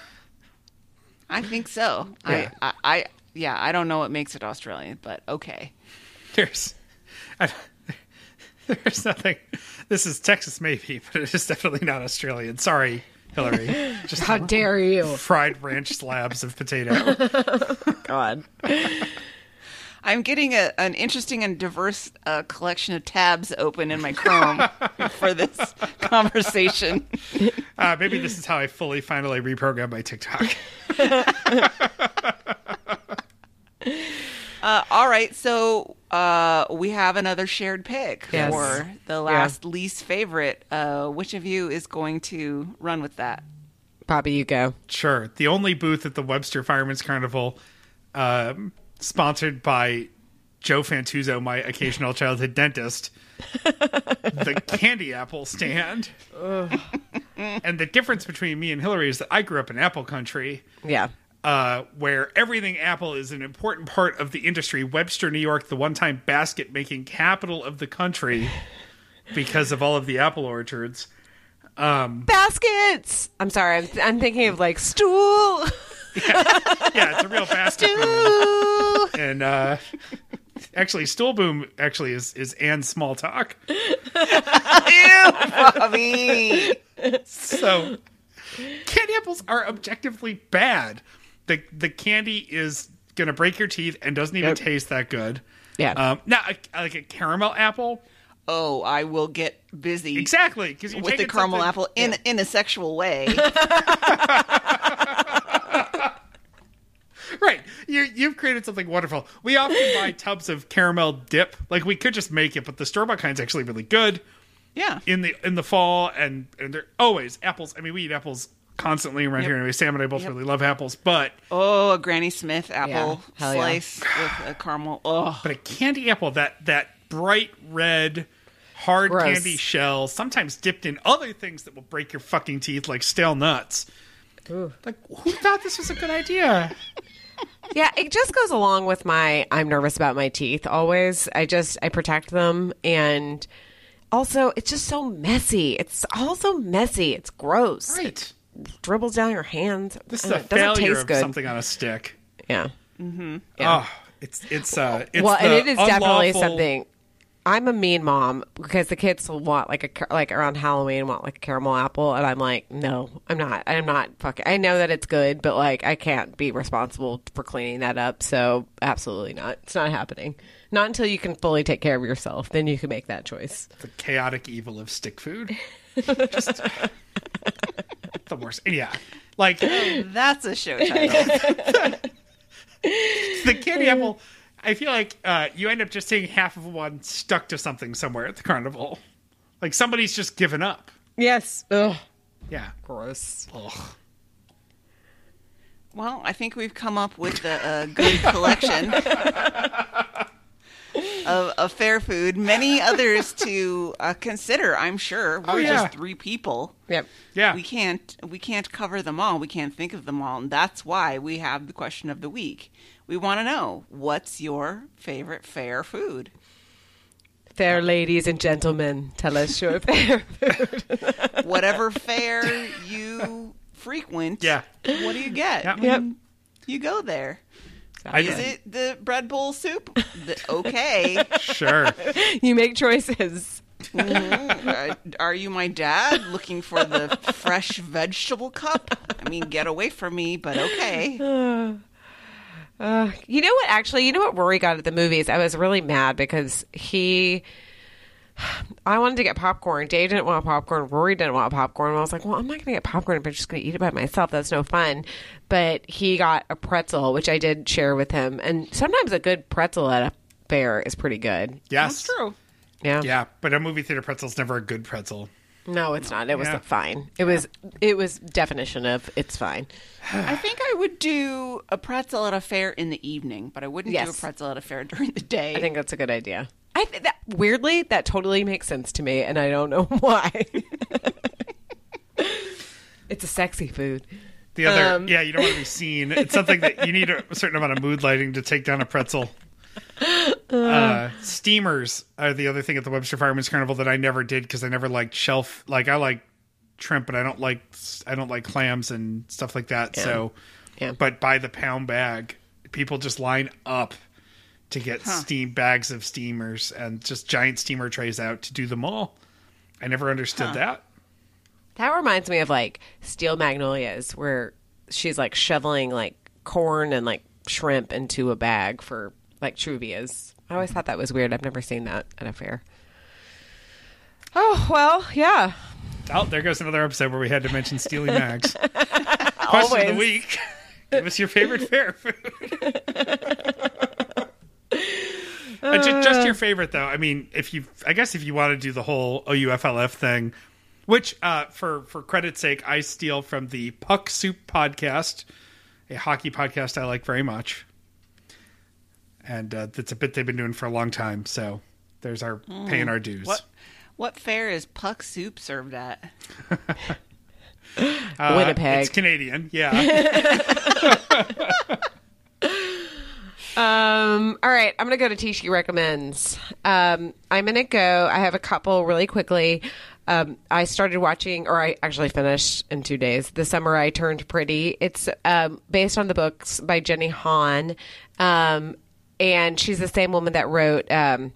I think so. Yeah. I, I, I, yeah, I don't know what makes it Australian, but okay. There's, I, there's nothing. This is Texas, maybe, but it is definitely not Australian. Sorry, Hillary. Just How dare you? fried ranch slabs of potato. God. I'm getting a, an interesting and diverse uh, collection of tabs open in my Chrome for this conversation. Uh, maybe this is how I fully, finally reprogram my TikTok. Uh, all right, so uh, we have another shared pick Yes. for the last least favorite. Uh, which of you is going to run with that? Bobby, you go. Sure. The only booth at the Webster Fireman's Carnival, um, sponsored by Joe Fantuzzo, my occasional childhood dentist, the candy apple stand. and the difference between me and Hillary is that I grew up in apple country, Yeah. Uh, where everything apple is an important part of the industry. Webster, New York, the one time basket making capital of the country because of all of the apple orchards. Baskets. I'm sorry. I'm, I'm thinking of like stool. Yeah, it's a real basket. boom. and uh actually stool boom actually is is and small talk Ew, Bobby. so candy apples are objectively bad the the candy is gonna break your teeth and doesn't even Yep. taste that good Yeah. um now a, like a caramel apple Oh, I will get busy exactly because with the caramel apple in in a sexual way. right you you've created something wonderful we often buy tubs of caramel dip like we could just make it but the store bought kind's actually really good yeah. in the in the fall and and they're always apples. I mean, we eat apples constantly around Yep. here anyway. Sam and I both Yep. really love apples, but Oh, a Granny Smith apple Yeah, hell yeah. slice with a caramel. Oh, but a candy apple that that bright red hard Gross. candy shell, sometimes dipped in other things that will break your fucking teeth, like stale nuts. Like, who thought this was a good idea? yeah, it just goes along with my I'm nervous about my teeth always. I just I protect them and also it's just so messy. It's also messy. It's gross. Right. It dribbles down your hands. This is uh, a doesn't failure taste of good. something on a stick. Yeah. Oh, it's it's uh it's well, and the it is definitely something. I'm a mean mom because the kids will want like a like around Halloween want like a caramel apple, and I'm like, no, I'm not. I'm not fucking. I know that it's good, but like I can't be responsible for cleaning that up. So absolutely not. It's not happening. Not until you can fully take care of yourself. Then you can make that choice. the chaotic evil of stick food. Just the worst. Yeah. Like That's a show title. the candy apple I feel like uh, you end up just seeing half of one stuck to something somewhere at the carnival. Like somebody's just given up. Yes. Ugh. Yeah. Gross. Ugh. Well, I think we've come up with a, a good collection of, of fair food. Many others to uh, consider. I'm sure we're Oh, yeah. just three people. Yep. Yeah. We can't we can't cover them all. We can't think of them all, and that's why we have the question of the week. We want to know what's your favorite fair food. Fair ladies and gentlemen, tell us your fair food. Whatever fair you frequent, Yeah. What do you get? Yep. Yep. You go there. I, Is it the bread bowl soup? The, okay. Sure. you make choices. Uh, are you my dad looking for the fresh vegetable cup? I mean, get away from me, but okay. Uh, you know what? Actually, you know what Rory got at the movies? I was really mad because he. I wanted to get popcorn. Dave didn't want popcorn. Rory didn't want popcorn. I was like, well, I'm not going to get popcorn if I'm just going to eat it by myself. That's no fun. But he got a pretzel, which I did share with him. And sometimes a good pretzel at a fair is pretty good. Yes. That's true. Yeah. Yeah, but a movie theater pretzel's never a good pretzel. No, it's not. It was Yeah. fine. It was. It was definition of it's fine. I think I would do a pretzel at a fair in the evening, but I wouldn't do a pretzel at a fair during the day. I think that's a good idea. I th- that weirdly that totally makes sense to me, and I don't know why. it's a sexy food. The other, Um. yeah, you don't want to be seen. It's something that you need a certain amount of mood lighting to take down a pretzel. Uh, steamers are the other thing at the Webster Fireman's Carnival that I never did because I never liked shelf. Like I like shrimp, but I don't like I don't like clams and stuff like that. So, Yeah. but by the pound bag, people just line up to get steam bags of steamers and just giant steamer trays out to do them all. I never understood that. That reminds me of like Steel Magnolias, where she's like shoveling like corn and like shrimp into a bag for like truvias. I always thought that was weird. I've never seen that at a fair. Oh well, yeah. Oh, there goes another episode where we had to mention Steely Mags. Question of the week. Give us your favorite fair food. Uh, ju- just your favorite, though. I mean, if you, I guess, if you want to do the whole OUFLF thing, which, uh, for for credit's sake, I steal from the Puck Soup podcast, a hockey podcast I like very much, and uh, that's a bit they've been doing for a long time. So there's our paying our dues. What what fair is puck soup served at? Uh, Winnipeg. It's Canadian, yeah. Um, all right, I'm gonna go to Tishi recommends. Um, I'm gonna go. I have a couple really quickly. Um, I started watching, or I actually finished in two days. The summer I turned pretty. It's um, based on the books by Jenny Han, um, and she's the same woman that wrote. Um,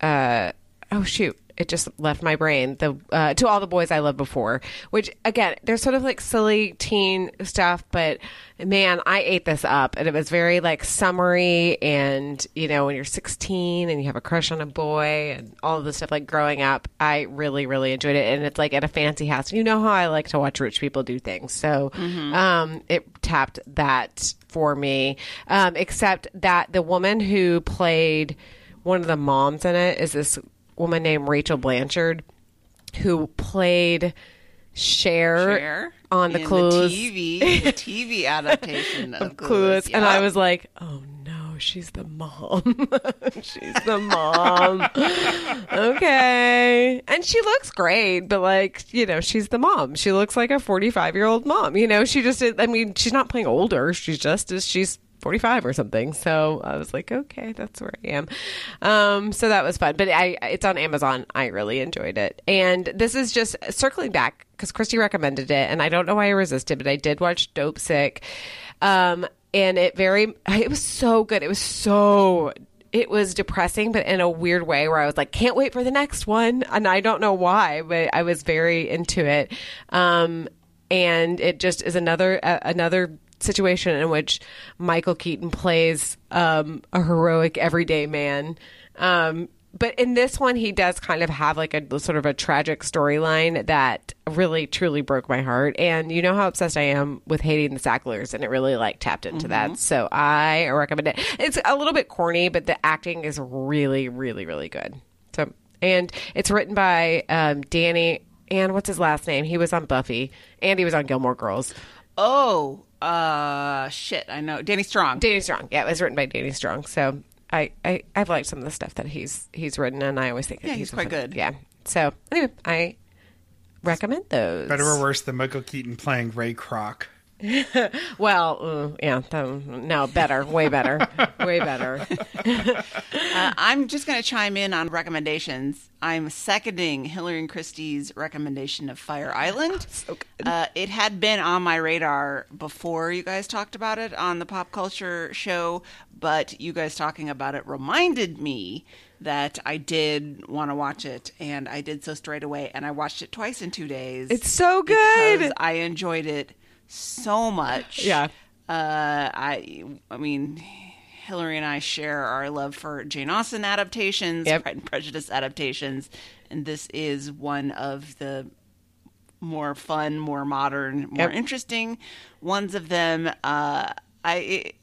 uh, oh shoot it just left my brain the uh, to all the boys i loved before which again they're sort of like silly teen stuff but man i ate this up and it was very like summery and you know when you're 16 and you have a crush on a boy and all of this stuff like growing up i really really enjoyed it. And it's like at a fancy house. You know how i like to watch rich people do things. So um, it tapped that for me. Um, except that the woman who played one of the moms in it is this woman named Rachel Blanchard, who played Cher, Cher on the Clueless. the TV, the TV adaptation of Clueless, and I was like, "Oh no, she's the mom. she's the mom." okay, and she looks great, but like you know, she's the mom. She looks like a forty-five year old mom. You know, she just. I mean, she's not playing older. She's just as she's 45 or something. So I was like, okay, that's where I am. Um, so that was fun. But I, it's on Amazon. I really enjoyed it. And this is just circling back because Christy recommended it, and I don't know why I resisted, but I did watch Dopesick. Um, and it very, it was so good. It was so it was depressing, but in a weird way where I was like, can't wait for the next one. And I don't know why, but I was very into it. Um, and it just is another, uh, another situation in which Michael Keaton plays um, a heroic everyday man. Um, but in this one, he does kind of have like a sort of a tragic storyline that really truly broke my heart. And you know how obsessed I am with hating the Sacklers, and it really like tapped into mm-hmm. that. So I recommend it. It's a little bit corny, but the acting is really, really, really good. So and it's written by um, Danny. And what's his last name? He was on Buffy, and he was on Gilmore Girls. Oh, uh, shit, I know Danny Strong. Danny Strong. Yeah, it was written by Danny Strong. So I, I I've liked some of the stuff that he's he's written, and I always think yeah, he's, he's quite good. Yeah. So anyway, I recommend those. Better or worse than Michael Keaton playing Ray Kroc. well, uh, yeah, no, better, way better, way better. uh, I'm just going to chime in on recommendations. I'm seconding Hillary and Christie's recommendation of Fire Island. So uh, it had been on my radar before you guys talked about it on the pop culture show, but you guys talking about it reminded me that I did want to watch it, and I did so straight away. And I watched it twice in two days. It's so good. I enjoyed it so much. Yeah. Uh, I I mean, Hillary and I share our love for Jane Austen adaptations, yep. Pride and Prejudice adaptations, and this is one of the more fun, more modern, more yep. interesting ones of them. Uh, I it,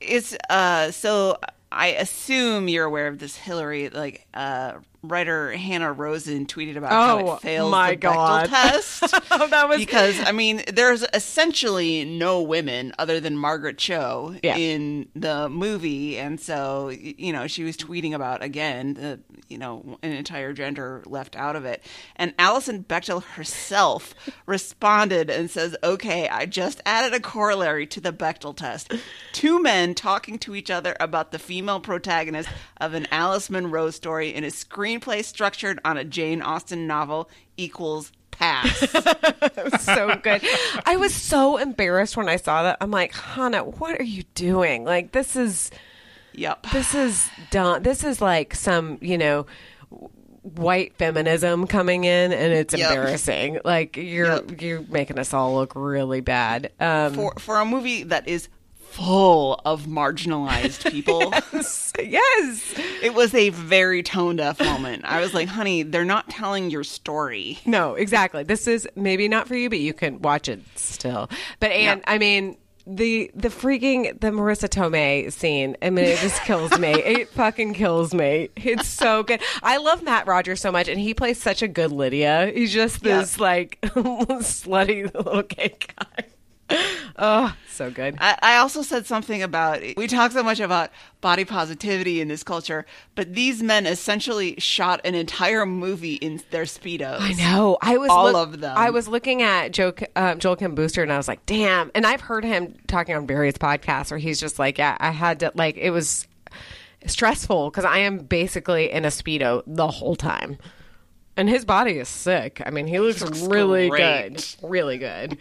it's uh so I assume you're aware of this Hillary like uh writer Hanna Rosin tweeted about oh, how it oh fails my the God. Bechdel test. oh, that was because I mean, there's essentially no women other than Margaret Cho yeah. in the movie, and so you know she was tweeting about again the you know an entire gender left out of it, and Alison Bechdel herself responded and says, "Okay, I just added a corollary to the Bechdel test: two men talking to each other about the female protagonist of an Alice Munro story in a screen." Screenplay structured on a Jane Austen novel equals pass. so good. I was so embarrassed when I saw that. I'm like, Hanna, what are you doing? Like, this is. Yep. This is done. This is like some, you know, white feminism coming in and it's yep. embarrassing. Like you're yep. you're making us all look really bad. Um, for for a movie that is full of marginalized people. yes. yes. It was a very tone deaf moment. I was like, honey, they're not telling your story. No, exactly. This is maybe not for you, but you can watch it still. But, and yeah. I mean, the the freaking the Marisa Tomei scene. I mean, it just kills me. It fucking kills me. It's so good. I love Matt Rogers so much, and he plays such a good Lydia. He's just this like slutty little gay guy oh, so good. I, I, also said something about we talk so much about body positivity in this culture, but these men essentially shot an entire movie in their speedos. I know. I was all of them. I was looking at Joe, um, Joel Kim Booster, and I was like, damn. And I've heard him talking on various podcasts where he's just like, yeah, I had to like it was stressful because I am basically in a speedo the whole time. And his body is sick. I mean, he looks, looks really great. good. Really good.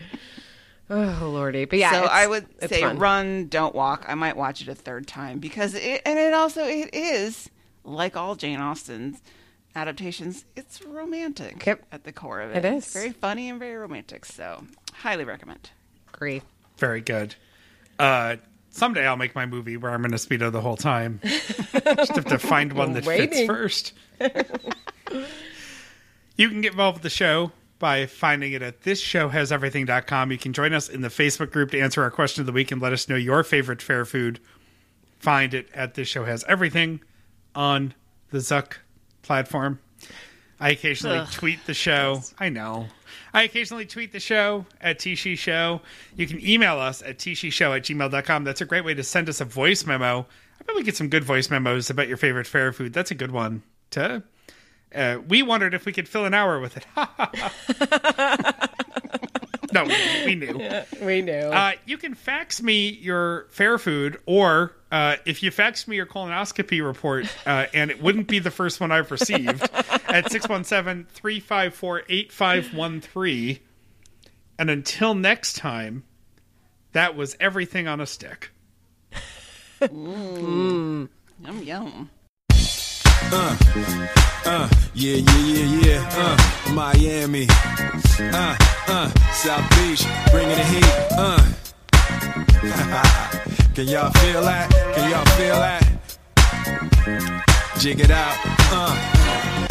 Oh lordy, but yeah. So I would say fun. run, don't walk. I might watch it a third time because it, and it also it is like all Jane Austen's adaptations. It's romantic yep. at the core of it. It is it's very funny and very romantic. So highly recommend. Agree. Very good. Uh, someday I'll make my movie where I'm in a speedo the whole time. Just have to find one that fits first. you can get involved with the show by finding it at thisshowhaseverything.com. You can join us in the Facebook group to answer our question of the week and let us know your favorite fair food. Find it at This Show Has Everything on the Zuck platform. I occasionally Ugh. tweet the show. I know. I occasionally tweet the show at Tishi Show. You can email us at tishishow at gmail.com. That's a great way to send us a voice memo. I bet we get some good voice memos about your favorite fair food. That's a good one to uh, we wondered if we could fill an hour with it. No, we, we knew. We knew. Uh, you can fax me your fair food, or uh, if you fax me your colonoscopy report, uh, and it wouldn't be the first one I've received, at 617 354 8513. And until next time, that was everything on a stick. Yum yum. Uh, uh, yeah, yeah, yeah, yeah. Uh, Miami. Uh, uh, South Beach, bringing the heat. Uh. Can y'all feel that? Can y'all feel that? Jig it out. Uh.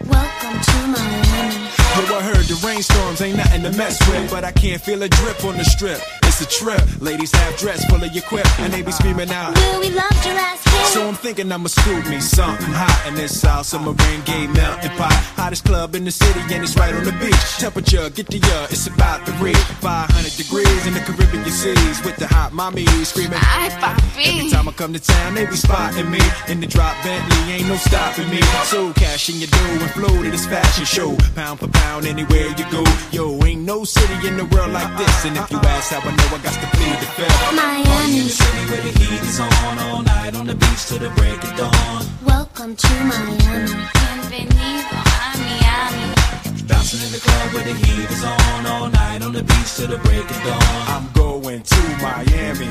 Welcome to my Miami. Yo, I heard the rainstorms ain't nothing to mess with, but I can't feel a drip on the strip. It's a trip. Ladies half dressed, full of your quip, and they be screaming out. Will we loved your ass? So I'm thinking I'ma scoop me something hot in this South Summer rain gay melting pot. Hottest club in the city and it's right on the beach. Temperature, get the uh, it's about to reach 500 degrees in the Caribbean seas with the hot mommy screaming. Ay, papi. Every time I come to town, they be spotting me in the drop Bentley, ain't no stopping me. So cash in your dough and flow to this fashion show, pound for pound anywhere you go. Yo, ain't no city in the world like this. And if you ask how I know, I got to plead the fifth. Party in Miami. the city where the heat is on all night on the beach till the break of dawn. Welcome to Miami. Bienvenido a Miami. Bouncing in the club where the heat is on all night on the beach till the break of dawn. I'm going to Miami.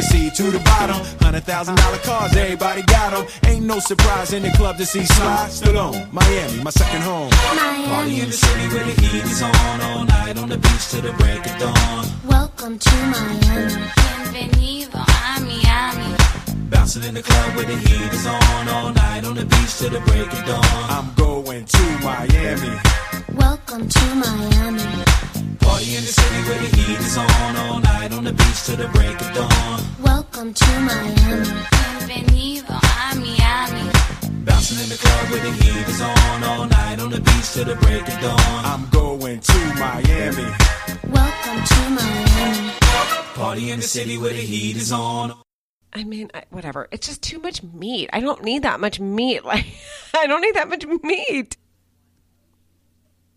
see to the bottom. Hundred thousand dollar cars, everybody got 'em. Ain't no surprise in the club to see Sly Stallone. Miami, my second home. Party in Miami. the city where the heat is on all night on the beach till the break of dawn. Welcome to Miami. Bienvenido a Miami. Bouncing in the club where the heat is on all night on the beach till the break of dawn. I'm going to Miami. Welcome to Miami. Party in the city where the heat is on all night on the beach till the break of dawn. Welcome to Miami. Bienvenido a Miami. Bouncing in the club where the heat is on all night on the beach till the break of dawn. I'm going to Miami. Welcome to Miami. Party in the city where the heat is on. I mean, I, whatever. It's just too much meat. I don't need that much meat. Like, I don't need that much meat.